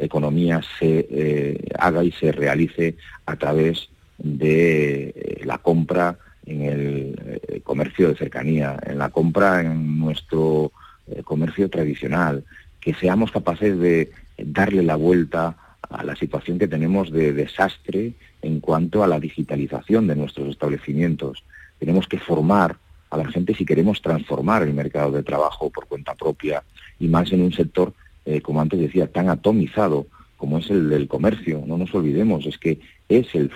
economía se haga y se realice a través de la compra en el eh, comercio de cercanía, en la compra en nuestro eh, comercio tradicional, que seamos capaces de darle la vuelta a la situación que tenemos de desastre en cuanto a la digitalización de nuestros establecimientos. Tenemos que formar a la gente si queremos transformar el mercado de trabajo por cuenta propia y más en un sector, eh, como antes decía, tan atomizado como es el del comercio. No nos olvidemos, es que es el,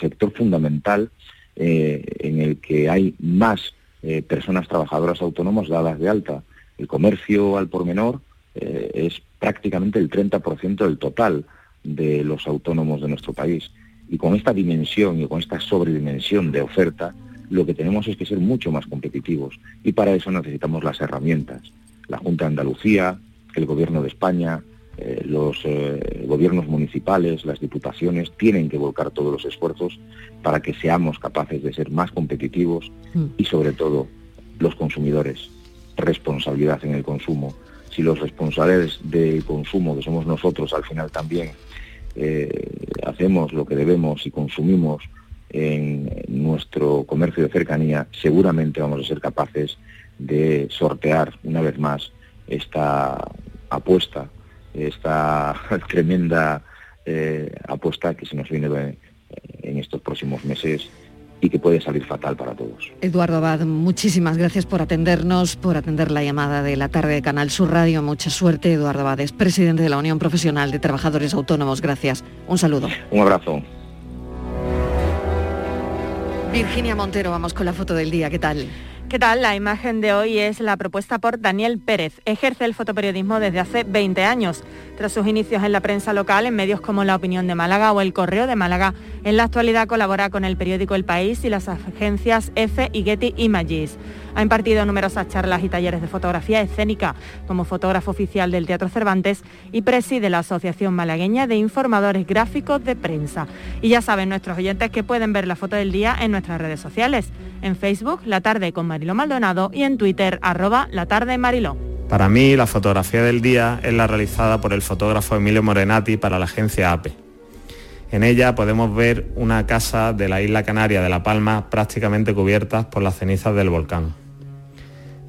sector fundamental eh, en el que hay más eh, personas trabajadoras autónomas dadas de alta. El comercio al por menor eh, es prácticamente el 30% del total de los autónomos de nuestro país. Y con esta dimensión y con esta sobredimensión de oferta, lo que tenemos es que ser mucho más competitivos. Y para eso necesitamos las herramientas. La Junta de Andalucía, el Gobierno de España, eh, los eh, gobiernos municipales, las diputaciones, tienen que volcar todos los esfuerzos para que seamos capaces de ser más competitivos mm. y sobre todo los consumidores, responsabilidad en el consumo. Si los responsables del consumo, que somos nosotros al final también, eh, hacemos lo que debemos y consumimos en nuestro comercio de cercanía, seguramente vamos a ser capaces de sortear una vez más esta apuesta esta tremenda eh, apuesta que se nos viene en estos próximos meses y que puede salir fatal para todos. Eduardo Abad, muchísimas gracias por atendernos, por atender la llamada de la tarde de Canal Sur Radio. Mucha suerte, Eduardo Abad, es presidente de la Unión Profesional de Trabajadores Autónomos. Gracias. Un saludo. Un abrazo. Virginia Montero, vamos con la foto del día. ¿Qué tal? ¿Qué tal? La imagen de hoy es la propuesta por Daniel Pérez. Ejerce el fotoperiodismo desde hace 20 años. Tras sus inicios en la prensa local, en medios como La Opinión de Málaga o El Correo de Málaga, en la actualidad colabora con el periódico El País y las agencias EFE y Getty Images. Ha impartido numerosas charlas y talleres de fotografía escénica como fotógrafo oficial del Teatro Cervantes y preside la Asociación Malagueña de Informadores Gráficos de Prensa. Y ya saben nuestros oyentes que pueden ver la foto del día en nuestras redes sociales. En Facebook, La Tarde con Mariló Maldonado y en Twitter, arroba La Tarde Mariló. Para mí, la fotografía del día es la realizada por el fotógrafo Emilio Morenati para la agencia APE. En ella podemos ver una casa de la isla canaria de La Palma prácticamente cubiertas por las cenizas del volcán.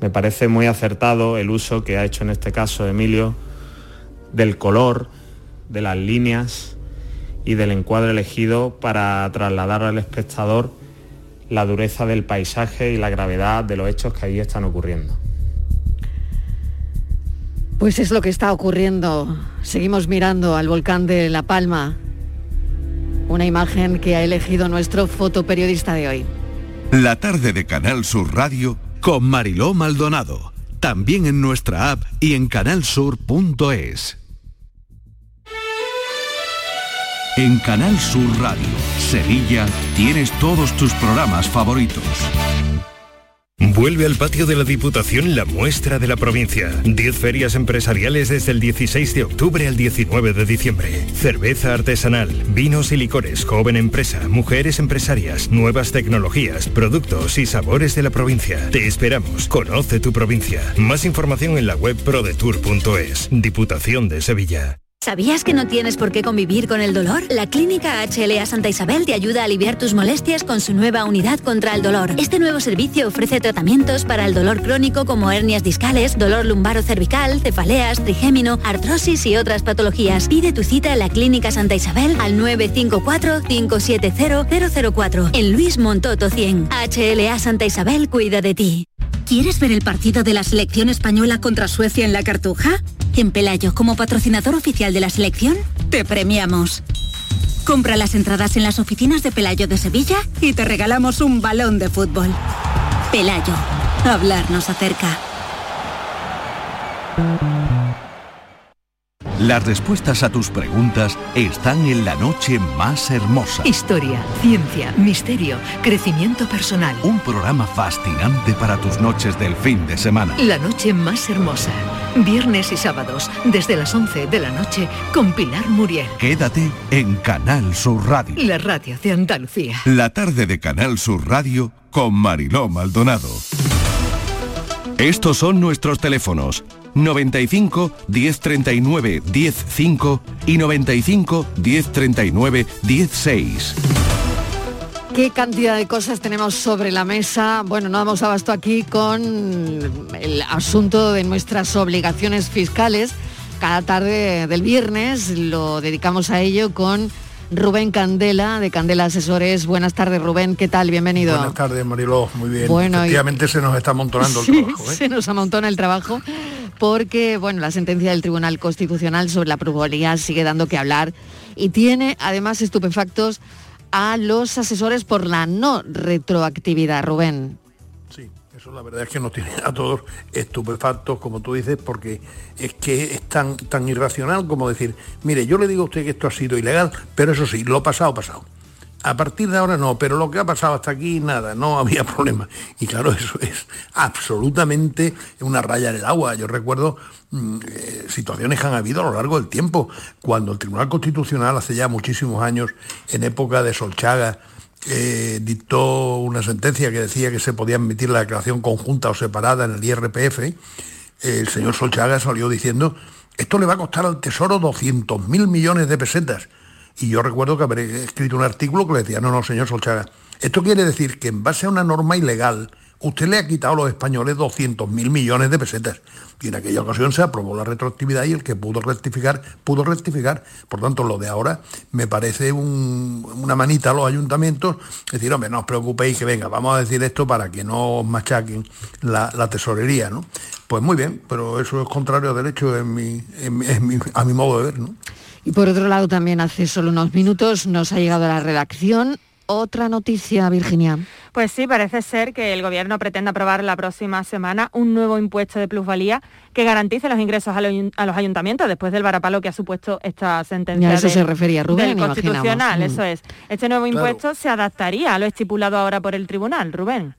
Me parece muy acertado el uso que ha hecho en este caso Emilio del color, de las líneas y del encuadre elegido para trasladar al espectador la dureza del paisaje y la gravedad de los hechos que ahí están ocurriendo. Pues es lo que está ocurriendo. Seguimos mirando al volcán de La Palma. Una imagen que ha elegido nuestro fotoperiodista de hoy. La tarde de Canal Sur Radio con Mariló Maldonado. También en nuestra app y en canalsur.es. En Canal Sur Radio, Sevilla, tienes todos tus programas favoritos. Vuelve al patio de la Diputación la muestra de la provincia. 10 ferias empresariales desde el 16 de octubre al 19 de diciembre. Cerveza artesanal, vinos y licores, joven empresa, mujeres empresarias, nuevas tecnologías, productos y sabores de la provincia. Te esperamos. Conoce tu provincia. Más información en la web prodetour.es. Diputación de Sevilla. ¿Sabías que no tienes por qué convivir con el dolor? La Clínica HLA Santa Isabel te ayuda a aliviar tus molestias con su nueva unidad contra el dolor. Este nuevo servicio ofrece tratamientos para el dolor crónico como hernias discales, dolor lumbaro cervical, cefaleas, trigémino, artrosis y otras patologías. Pide tu cita en la Clínica Santa Isabel al 954-570-004 en Luis Montoto 100. HLA Santa Isabel cuida de ti. ¿Quieres ver el partido de la selección española contra Suecia en la Cartuja? En Pelayo, como patrocinador oficial de la selección, te premiamos. Compra las entradas en las oficinas de Pelayo de Sevilla y te regalamos un balón de fútbol. Pelayo, hablarnos acerca. Las respuestas a tus preguntas están en la noche más hermosa. Historia, ciencia, misterio, crecimiento personal. Un programa fascinante para tus noches del fin de semana. La noche más hermosa. Viernes y sábados, desde las 11 de la noche, con Pilar Muriel. Quédate en Canal Sur Radio. La radio de Andalucía. La tarde de Canal Sur Radio con Mariló Maldonado. Estos son nuestros teléfonos 95 1039 105 y 95 1039 16. ¿Qué cantidad de cosas tenemos sobre la mesa? Bueno, no damos abasto aquí con el asunto de nuestras obligaciones fiscales. Cada tarde del viernes lo dedicamos a ello con Rubén Candela, de Candela Asesores. Buenas tardes, Rubén. ¿Qué tal? Bienvenido. Buenas tardes, Mariló. Muy bien. Bueno, Efectivamente se nos está amontonando el trabajo. ¿eh? Se nos amontona el trabajo porque, bueno, la sentencia del Tribunal Constitucional sobre la probabilidad sigue dando que hablar y tiene además estupefactos a los asesores por la no retroactividad, Rubén. Eso la verdad es que nos tiene a todos estupefactos, como tú dices, porque es que es tan, tan irracional como decir, mire, yo le digo a usted que esto ha sido ilegal, pero eso sí, lo pasado, pasado. A partir de ahora no, pero lo que ha pasado hasta aquí, nada, no había problema. Y claro, eso es absolutamente una raya en el agua. Yo recuerdo mm, eh, situaciones que han habido a lo largo del tiempo, cuando el Tribunal Constitucional hace ya muchísimos años, en época de Solchaga, eh, dictó una sentencia que decía que se podía admitir la declaración conjunta o separada en el IRPF, el señor Solchaga salió diciendo, esto le va a costar al Tesoro 200.000 millones de pesetas. Y yo recuerdo que habré escrito un artículo que le decía, no, no, señor Solchaga, esto quiere decir que en base a una norma ilegal, usted le ha quitado a los españoles 200.000 millones de pesetas. Y en aquella ocasión se aprobó la retroactividad y el que pudo rectificar, pudo rectificar. Por tanto, lo de ahora me parece una manita a los ayuntamientos. Decir, hombre, no os preocupéis que venga, vamos a decir esto para que no os machaquen la, tesorería, ¿no? Pues muy bien, pero eso es contrario a derecho a mi modo de ver, ¿no? Y por otro lado, también hace solo unos minutos nos ha llegado a la redacción otra noticia, Virginia. Pues sí, parece ser que el Gobierno pretende aprobar la próxima semana un nuevo impuesto de plusvalía que garantice los ingresos a los, ayuntamientos después del varapalo que ha supuesto esta sentencia. a eso se refería Rubén, del Constitucional. Mm. Eso es. Este nuevo impuesto se adaptaría a lo estipulado ahora por el Tribunal, Rubén.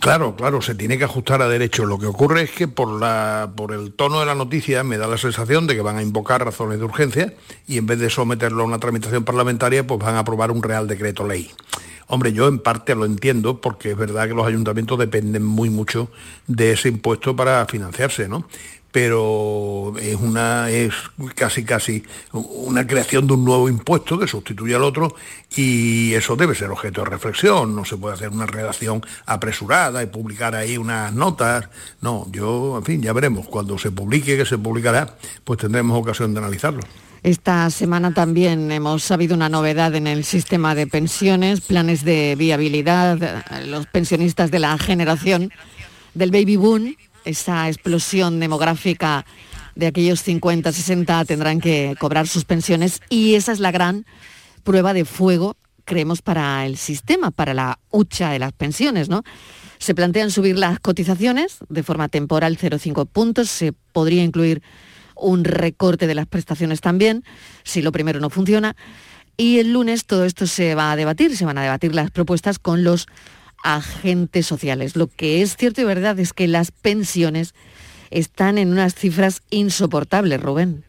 Claro, claro, se tiene que ajustar a derecho. Lo que ocurre es que por, la, por el tono de la noticia me da la sensación de que van a invocar razones de urgencia y en vez de someterlo a una tramitación parlamentaria, pues van a aprobar un real decreto ley. Hombre, yo en parte lo entiendo porque es verdad que los ayuntamientos dependen muy mucho de ese impuesto para financiarse, ¿no? Pero es una es casi casi una creación de un nuevo impuesto que sustituye al otro y eso debe ser objeto de reflexión, no se puede hacer una redacción apresurada y publicar ahí unas notas, no, yo, en fin, ya veremos, cuando se publique, que se publicará, pues tendremos ocasión de analizarlo. Esta semana también hemos sabido una novedad en el sistema de pensiones, planes de viabilidad, los pensionistas de la generación del baby boom esa explosión demográfica de aquellos 50, 60 tendrán que cobrar sus pensiones y esa es la gran prueba de fuego, creemos, para el sistema, para la hucha de las pensiones, ¿no? Se plantean subir las cotizaciones de forma temporal 0,5 puntos, se podría incluir un recorte de las prestaciones también, si lo primero no funciona. Y el lunes todo esto se va a debatir, se van a debatir las propuestas con los agentes sociales. Lo que es cierto y verdad es que las pensiones están en unas cifras insoportables, Rubén.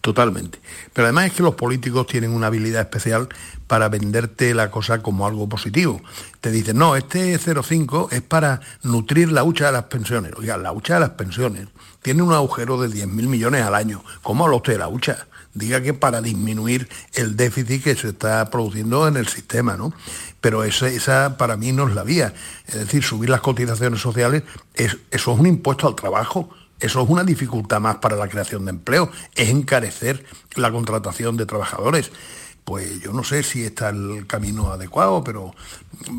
Totalmente. Pero además es que los políticos tienen una habilidad especial para venderte la cosa como algo positivo. Te dicen, no, este 0,5 es para nutrir la hucha de las pensiones. Oiga, la hucha de las pensiones tiene un agujero de 10.000 millones al año. ¿Cómo habla usted de la hucha? Diga que para disminuir el déficit que se está produciendo en el sistema, ¿no? Pero esa, para mí no es la vía. Es decir, subir las cotizaciones sociales, es, eso es un impuesto al trabajo, eso es una dificultad más para la creación de empleo, es encarecer la contratación de trabajadores pues yo no sé si está el camino adecuado, pero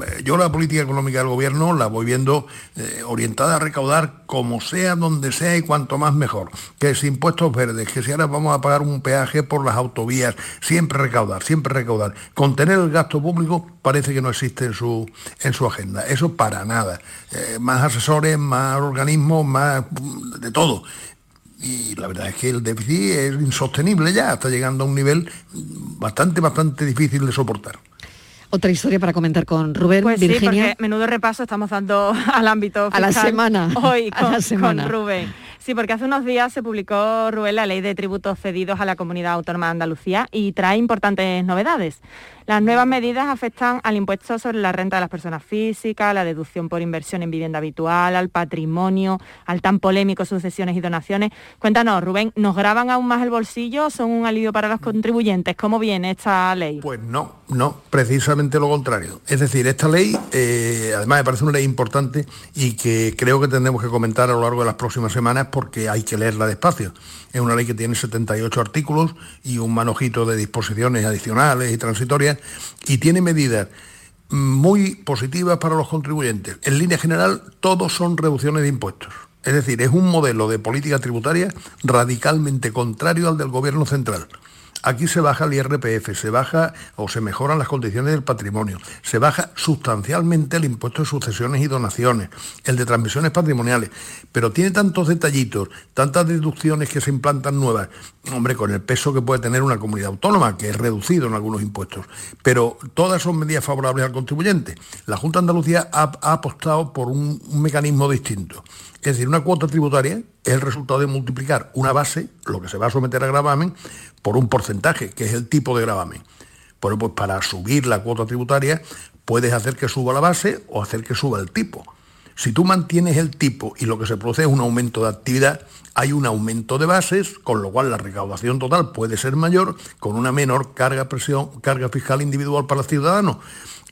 eh, yo la política económica del gobierno la voy viendo eh, orientada a recaudar como sea, donde sea y cuanto más mejor. Que si impuestos verdes, que si ahora vamos a pagar un peaje por las autovías, siempre recaudar, siempre recaudar. Contener el gasto público parece que no existe en su, en su agenda. Eso para nada. Eh, más asesores, más organismos, más de todo y la verdad es que el déficit es insostenible ya, está llegando a un nivel bastante, bastante difícil de soportar. Otra historia para comentar con Rubén, pues Virginia. Sí, porque menudo repaso estamos dando al ámbito a la semana hoy con, a la semana. con Rubén. Sí, porque hace unos días se publicó, Rubén, la ley de tributos cedidos a la Comunidad Autónoma de Andalucía y trae importantes novedades. Las nuevas medidas afectan al impuesto sobre la renta de las personas físicas, la deducción por inversión en vivienda habitual, al patrimonio, al tan polémico sucesiones y donaciones. Cuéntanos, Rubén, ¿nos graban aún más el bolsillo o son un alivio para los contribuyentes? ¿Cómo viene esta ley? Pues no, no, precisamente lo contrario. Es decir, esta ley, eh, además me parece una ley importante y que creo que tendremos que comentar a lo largo de las próximas semanas porque hay que leerla despacio. Es una ley que tiene 78 artículos y un manojito de disposiciones adicionales y transitorias y tiene medidas muy positivas para los contribuyentes. En línea general, todos son reducciones de impuestos. Es decir, es un modelo de política tributaria radicalmente contrario al del gobierno central. Aquí se baja el IRPF, se baja o se mejoran las condiciones del patrimonio, se baja sustancialmente el impuesto de sucesiones y donaciones, el de transmisiones patrimoniales, pero tiene tantos detallitos, tantas deducciones que se implantan nuevas, hombre, con el peso que puede tener una comunidad autónoma, que es reducido en algunos impuestos, pero todas son medidas favorables al contribuyente. La Junta de Andalucía ha, apostado por un, un mecanismo distinto. Es decir, una cuota tributaria es el resultado de multiplicar una base, lo que se va a someter a gravamen, por un porcentaje, que es el tipo de gravamen. Bueno, pues para subir la cuota tributaria puedes hacer que suba la base o hacer que suba el tipo. Si tú mantienes el tipo y lo que se produce es un aumento de actividad, hay un aumento de bases, con lo cual la recaudación total puede ser mayor, con una menor carga, presión, carga fiscal individual para los ciudadanos.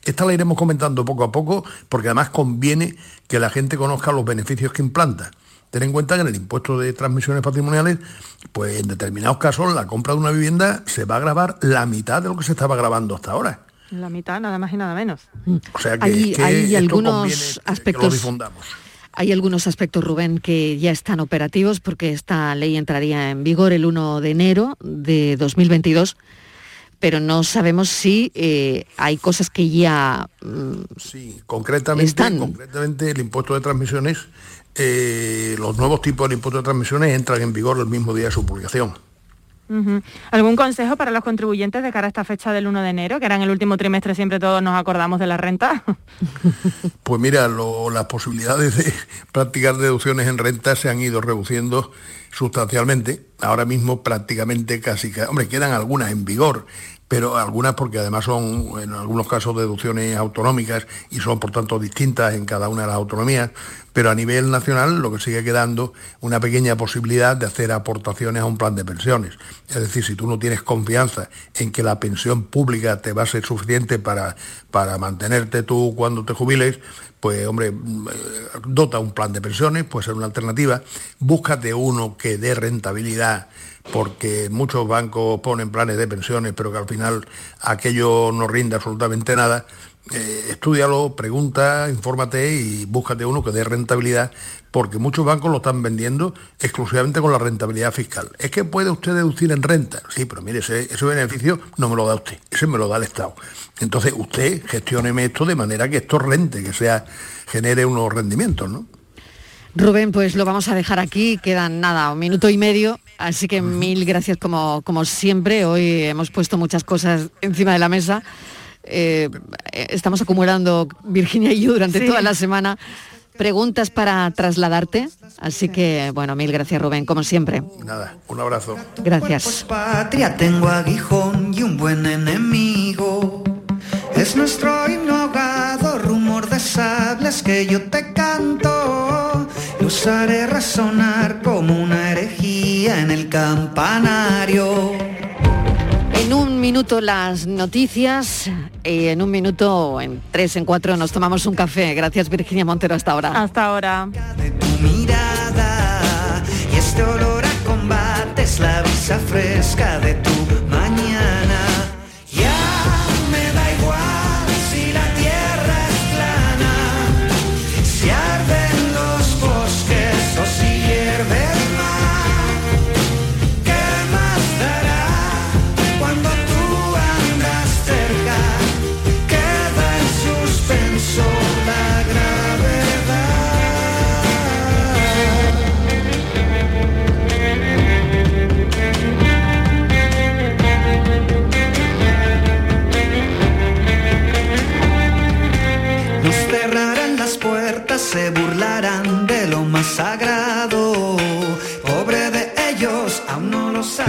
Esta la iremos comentando poco a poco, porque además conviene que la gente conozca los beneficios que implanta. Ten en cuenta que en el impuesto de transmisiones patrimoniales, pues en determinados casos la compra de una vivienda se va a grabar la mitad de lo que se estaba grabando hasta ahora. La mitad, nada más y nada menos. O sea que, hay, es que hay algunos que aspectos. lo difundamos. Hay algunos aspectos, Rubén, que ya están operativos porque esta ley entraría en vigor el 1 de enero de 2022, pero no sabemos si eh, hay cosas que ya mm, Sí, concretamente, Están. concretamente el impuesto de transmisiones, eh, los nuevos tipos de impuesto de transmisiones entran en vigor el mismo día de su publicación. ¿Algún consejo para los contribuyentes de cara a esta fecha del 1 de enero, que era en el último trimestre siempre todos nos acordamos de la renta? Pues mira, lo- las posibilidades de practicar deducciones en renta se han ido reduciendo sustancialmente. Ahora mismo prácticamente casi, ca- hombre, quedan algunas en vigor, pero algunas porque además son en algunos casos deducciones autonómicas y son por tanto distintas en cada una de las autonomías, pero a nivel nacional lo que sigue quedando una pequeña posibilidad de hacer aportaciones a un plan de pensiones. Es decir, si tú no tienes confianza en que la pensión pública te va a ser suficiente para, para mantenerte tú cuando te jubiles, pues hombre, eh, dota un plan de pensiones, puede ser una alternativa, búscate uno que dé rentabilidad, porque muchos bancos ponen planes de pensiones, pero que al final aquello no rinde absolutamente nada. Eh, estúdialo, pregunta, infórmate y búscate uno que dé rentabilidad, porque muchos bancos lo están vendiendo exclusivamente con la rentabilidad fiscal. Es que puede usted deducir en renta. Sí, pero mire, ese, ese beneficio no me lo da usted, ese me lo da el Estado. Entonces usted gestióneme esto de manera que esto rente, que sea, genere unos rendimientos, ¿no? Rubén, pues lo vamos a dejar aquí, quedan nada, un minuto y medio, así que mil gracias como, como siempre. Hoy hemos puesto muchas cosas encima de la mesa. Eh, estamos acumulando, Virginia y yo, durante Sí. toda la semana, preguntas para trasladarte. Así que, bueno, mil gracias, Rubén, como siempre. Nada, un abrazo. Gracias. Patria tengo aguijón y un buen enemigo. Es nuestro rumor de sables que yo te canto. Y usaré resonar como una herejía en el campanario. En un minuto las noticias y en un minuto, en tres, en cuatro, nos tomamos un café. Gracias, Virginia Montero, hasta ahora. Hasta ahora. mirada y este olor a combate es la brisa fresca de tu